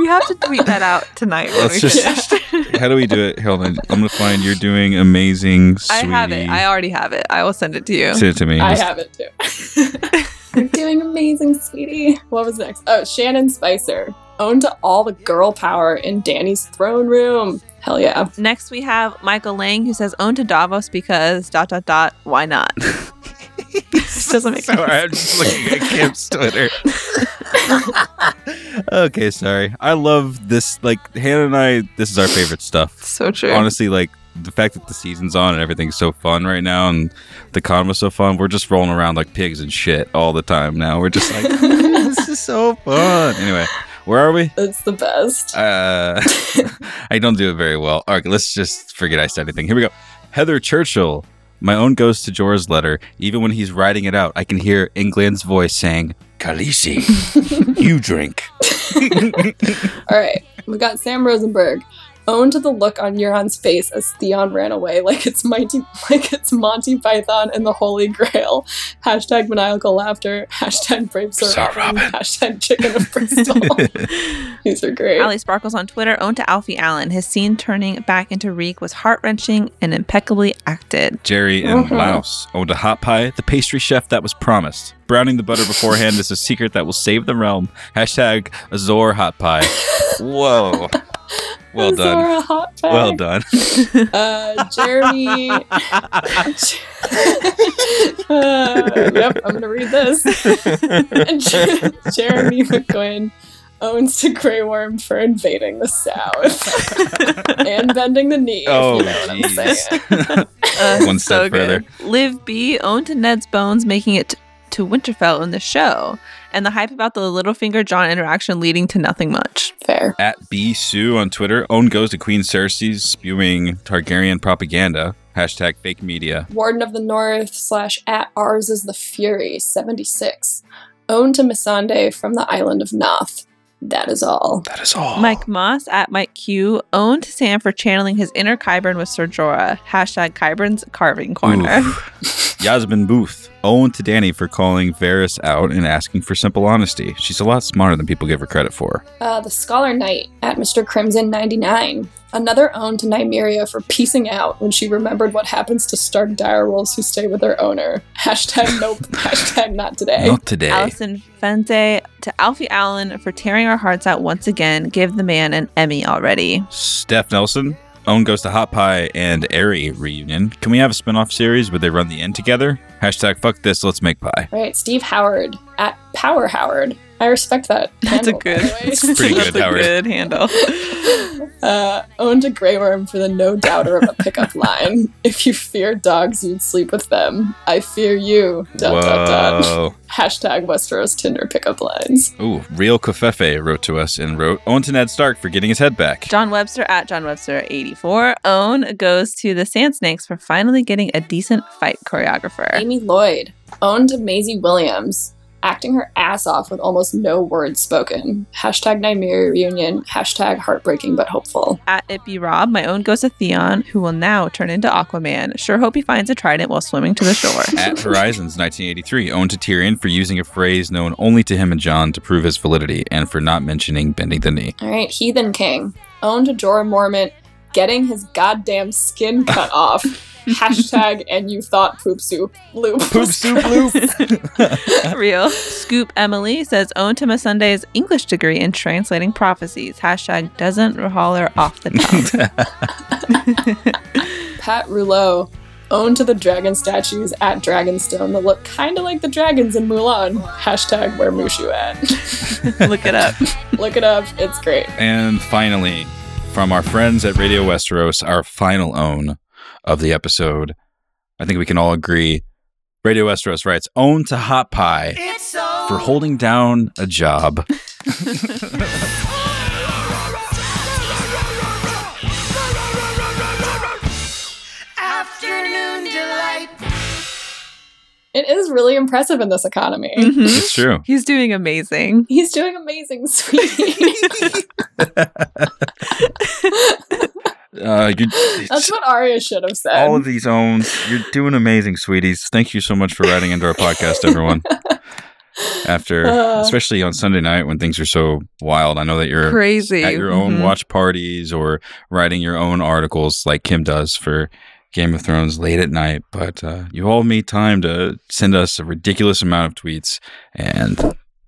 we have to tweet that out tonight Let's we just- finish. [LAUGHS] How do we do it? Hold on. I'm gonna find you're doing amazing. Sweetie. I have it. I already have it. I will send it to you. Send it to me. I Just- have it too. [LAUGHS] You're doing amazing, sweetie. What was next? Oh, Shannon Spicer. Owned to all the girl power in Dany's throne room. Hell yeah. Next, we have Michael Lang who says, own to Davos because dot dot dot. Why not? [LAUGHS] Doesn't make [LAUGHS] Sorry, sense. I'm just looking at Kim's Twitter. [LAUGHS] okay, sorry. I love this. Like Hannah and I, this is our favorite stuff. So true. Honestly, like the fact that the season's on and everything's so fun right now, and the con was so fun. We're just rolling around like pigs and shit all the time now. We're just like, [LAUGHS] this is so fun. Anyway, where are we? It's the best. Uh, I don't do it very well. All right, let's just forget I said anything. Here we go. Heather Churchill. My own goes to Jorah's letter. Even when he's writing it out, I can hear Iain Glen's voice saying, Khaleesi, [LAUGHS] you drink. [LAUGHS] All right, we got Sam Rosenberg. Owned to the look on Euron's face as Theon ran away, [LAUGHS] like it's Monty, like it's Monty Python and the Holy Grail. Hashtag maniacal laughter. Hashtag brave Sir Sir Robin. Robin. Hashtag chicken of Bristol. [LAUGHS] These are great. Ali Sparkles on Twitter, owned to Alfie Allen. His scene turning back into Reek was heart wrenching and impeccably acted. Jerry and Mhm. Laos owned a hot pie, the pastry chef that was promised. Browning the butter beforehand is a secret that will save the realm. Hashtag Azor hot pie. [LAUGHS] Whoa. [LAUGHS] Well done. Zora Hot Well done. Uh, Jeremy. [LAUGHS] Uh, yep, I'm gonna read this. [LAUGHS] Jeremy McQuinn owns to Grey Worm for invading the South and bending the knee. Oh, if you know what I'm saying. jeez. Uh, One step further. Liv B owned to Ned's Bones, making it to Winterfell in the show. And the hype about the Littlefinger Jon interaction leading to nothing much. Fair. At B Sue on Twitter, own goes to Queen Cersei's spewing Targaryen propaganda. Hashtag fake media. Warden of the North slash at ours is the Fury 76. Owned to Missandei from the island of Naath. That is all. That is all. Mike Moss at Mike Q owned to Sam for channeling his inner Qyburn with Ser Jorah. Hashtag Qyburn's carving corner. [LAUGHS] Yasmin Booth. Owen to Dany for calling Varys out and asking for simple honesty. She's a lot smarter than people give her credit for. Uh, the Scholar Knight at Mr. Crimson 99. Another own to Nymeria for piecing out when she remembered what happens to Stark direwolves who stay with their owner. [LAUGHS] Hashtag nope. [LAUGHS] Hashtag not today. Not today. Allison Fente to Alfie Allen for tearing our hearts out once again. Give the man an Emmy already. Steph Nelson. Owen goes to Hot Pie and Arya reunion. Can we have a spin-off series where they run the end together? Hashtag fuck this, let's make pie. Right, Steve Howard at Power Howard. I respect that. That's a good. by the way. It's pretty That's good, a Howard. good handle. [LAUGHS] uh, owned a Grey Worm for the no doubter of a pickup [LAUGHS] line. If you feared dogs, you'd sleep with them. I fear you. Dot, dot, dot. Whoa. [LAUGHS] Hashtag Westeros Tinder pickup lines. Ooh, Real Kofefe wrote to us and wrote, Owen to Ned Stark for getting his head back. John Webster at John Webster 84. Own goes to the Sand Snakes for finally getting a decent fight choreographer. Amy Lloyd. Owned to Maisie Williams. Acting her ass off with almost no words spoken. Hashtag Nymeria reunion. Hashtag heartbreaking but hopeful. At It Be Rob, my own goes to Theon, who will now turn into Aquaman. Sure hope he finds a trident while swimming to the shore. [LAUGHS] At Horizons 1983, owned to Tyrion for using a phrase known only to him and Jon to prove his validity, and for not mentioning bending the knee. All right, Heathen King. Owned to Jorah Mormont getting his goddamn skin cut off. [LAUGHS] Hashtag and you thought poop soup loop. Poop soup loop. [LAUGHS] Real. Scoop Emily says, own to Sunday's English degree in translating prophecies. Hashtag doesn't holler off the tongue. [LAUGHS] Pat Rouleau. Owned to the dragon statues at Dragonstone that look kind of like the dragons in Mulan. Hashtag where Mushu at. Look it up. Look it up. It's great. And finally, from our friends at Radio Westeros, our final own of the episode, I think we can all agree. Radio Westeros writes, own to Hot Pie for holding down a job. [LAUGHS] Afternoon delight. It is really impressive in this economy. Mhm. It's true. He's doing amazing. [LAUGHS] He's doing amazing, sweetie. [LAUGHS] Uh, you, That's what Arya should have said. all of these owns. You're doing amazing, sweeties. Thank you so much for writing into our podcast, everyone. [LAUGHS] After, Uh. especially on Sunday night when things are so wild, I know that you're Crazy. at your own Mhm. watch parties or writing your own articles like Kim does for Game of Thrones late at night. But uh, you all made time to send us a ridiculous amount of tweets, and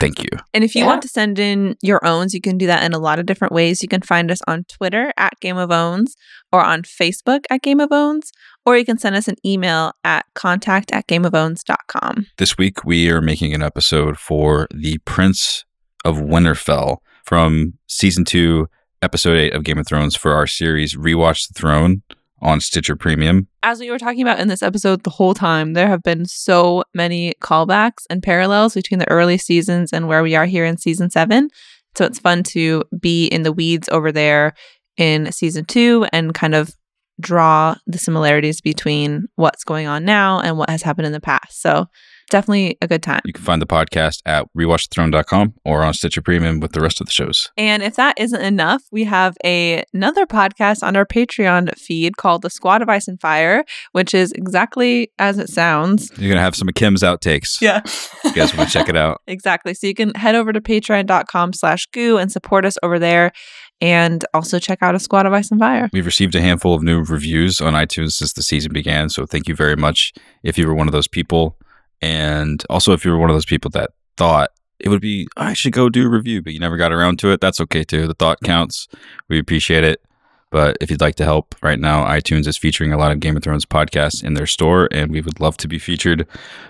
thank you. And if you Yeah. want to send in your owns, you can do that in a lot of different ways. You can find us on Twitter at Game of Owns or on Facebook at Game of Owns, or you can send us an email at contact at gameofowns.com. This week we are making an episode for the Prince of Winterfell from season two, episode eight of Game of Thrones for our series Rewatch the Throne on Stitcher Premium. As we were talking about in this episode the whole time, there have been so many callbacks and parallels between the early seasons and where we are here in season seven. So it's fun to be in the weeds over there in season two and kind of draw the similarities between what's going on now and what has happened in the past. So definitely a good time. You can find the podcast at rewatchthethrone.com or on Stitcher Premium with the rest of the shows. And if that isn't enough, we have a, another podcast on our Patreon feed called The Squad of Ice and Fire, which is exactly as it sounds. You're going to have some of Kim's outtakes. Yeah. You guys want to check it out. [LAUGHS] Exactly. So you can head over to patreon.com slash goo and support us over there. And also check out a squad of ice and fire. We've received a handful of new reviews on iTunes since the season began. So thank you very much if you were one of those people. And also if you were one of those people that thought it would be, I should go do a review, but you never got around to it. That's okay too. The thought counts. We appreciate it. But if you'd like to help right now, iTunes is featuring a lot of Game of Thrones podcasts in their store, and we would love to be featured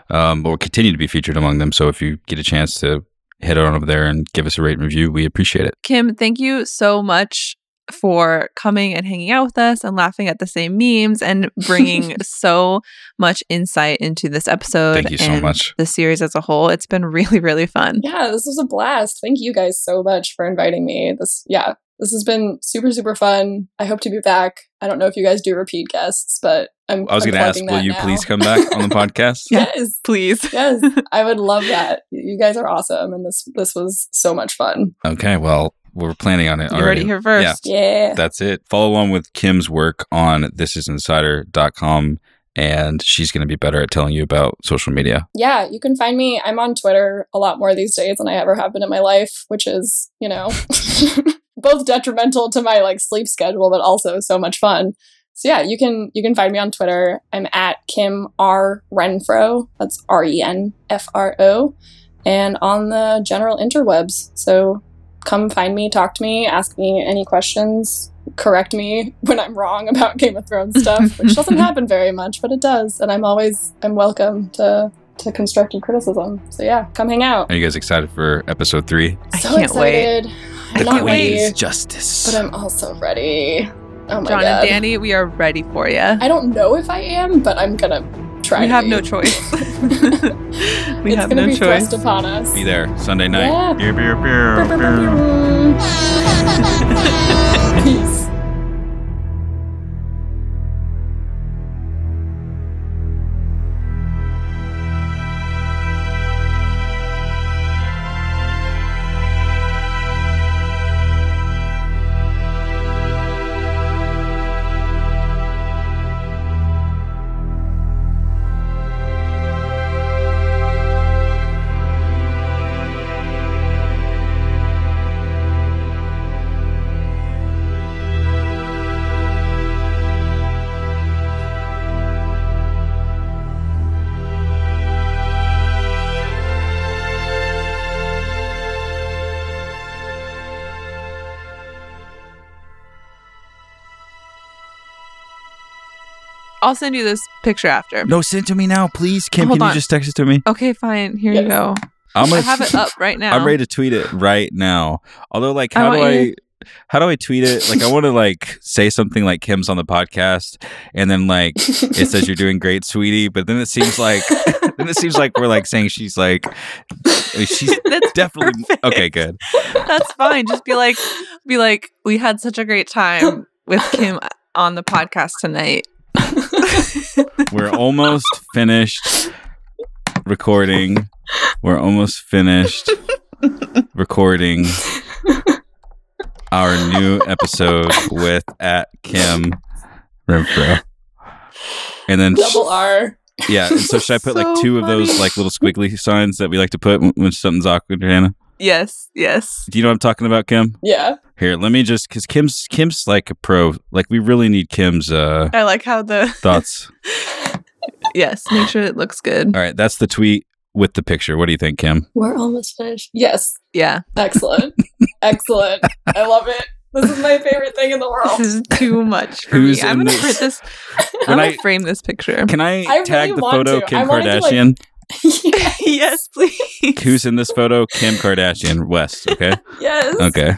um, or continue to be featured among them. So if you get a chance to head on over there and give us a rate and review, we appreciate it. Kim, thank you so much for coming and hanging out with us and laughing at the same memes and bringing [LAUGHS] so much insight into this episode. Thank you so much. The series as a whole. It's been really, really fun. yeah, this was a blast. Thank you guys so much for inviting me. This, yeah, this has been super, super fun. I hope to be back. I don't know if you guys do repeat guests, but I'm. I was I'm going to ask, will that you now. please come back on the [LAUGHS] podcast? Yes, Please. yes, [LAUGHS] I would love that. You guys are awesome, and this this was so much fun. Okay, well, we're planning on it You already. heard it here first. Yeah, That's it. Follow along with Kim's work on thisisinsider.com, and she's going to be better at telling you about social media. yeah. You can find me. I'm on Twitter a lot more these days than I ever have been in my life, which is you know [LAUGHS] both detrimental to my like sleep schedule, but also so much fun. So yeah, you can you can find me on Twitter. I'm at Kim R Renfro. That's R E N F R O, and on the general interwebs. So come find me, talk to me, ask me any questions, correct me [LAUGHS] when I'm wrong about Game of Thrones stuff, which [LAUGHS] doesn't happen very much, but it does, and I'm always I'm welcome to to constructive criticism. So yeah, come hang out. Are you guys excited for episode three? I so can't wait. excited. I'm not Queen's justice. but I'm also ready. Oh my Jon god. and Dany, we are ready for you. I don't know if I am, but I'm gonna try. We have be. no choice. [LAUGHS] we it's have gonna no be choice. thrust upon us. Be there Sunday night. Yeah. Beer, beer, beer, beer. Peace. I'll send you this picture after. No, send it to me now, please. Kim, Hold can on. you just text it to me? Okay, fine. Here Yes. you go. I'm gonna have it up right now. I'm ready to tweet it right now. Although, like, I how do want I? you- How do I tweet it? Like, I want to like say something like Kim's on the podcast, and then like it says you're doing great, sweetie. But then it seems like [LAUGHS] then it seems like we're like saying she's like she's [LAUGHS] That's definitely perfect. okay. Good. That's fine. Just be like, be like, we had such a great time with Kim on the podcast tonight. [LAUGHS] We're almost finished recording. We're almost finished recording our new episode with at Kim Renfro. And then Double R. yeah, and so should I put like So two of those like little squiggly signs that we like to put when- when something's awkward, Hannah? Yes, yes. Do you know what I'm talking about, Kim? Yeah. Here, let me just because Kim's Kim's like a pro. Like we really need Kim's uh I like how the [LAUGHS] thoughts. yes. Make sure it looks good. All right, that's the tweet with the picture. What do you think, Kim? We're almost finished. Yes. Yeah, Excellent. [LAUGHS] Excellent. I love it. This is my favorite thing in the world. this is too much for Who's me. I'm in gonna this? print this. [LAUGHS] When I'm gonna I- frame this picture. Can I, I tag really the photo to. Kim I wanted to, like- Kardashian? yes, please. Who's in this photo? Kim Kardashian West. Okay. yes. Okay.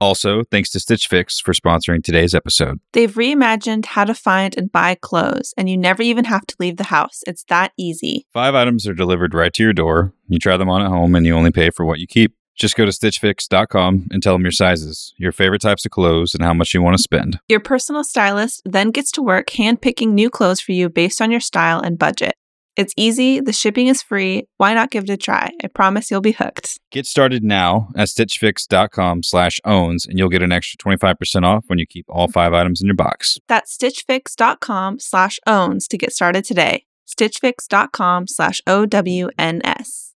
Also, thanks to Stitch Fix for sponsoring today's episode. They've reimagined how to find and buy clothes, and you never even have to leave the house. It's that easy. Five items are delivered right to your door. You try them on at home and you only pay for what you keep. Just go to stitchfix.com and tell them your sizes, your favorite types of clothes, and how much you want to spend. Your personal stylist then gets to work handpicking new clothes for you based on your style and budget. It's easy, the shipping is free. Why not give it a try? I promise you'll be hooked. Get started now at stitchfix.com slash owns and you'll get an extra 25% off when you keep all mm-hmm. five items in your box. That's stitchfix.com slash owns to get started today. stitchfix.com slash O-W-N-S.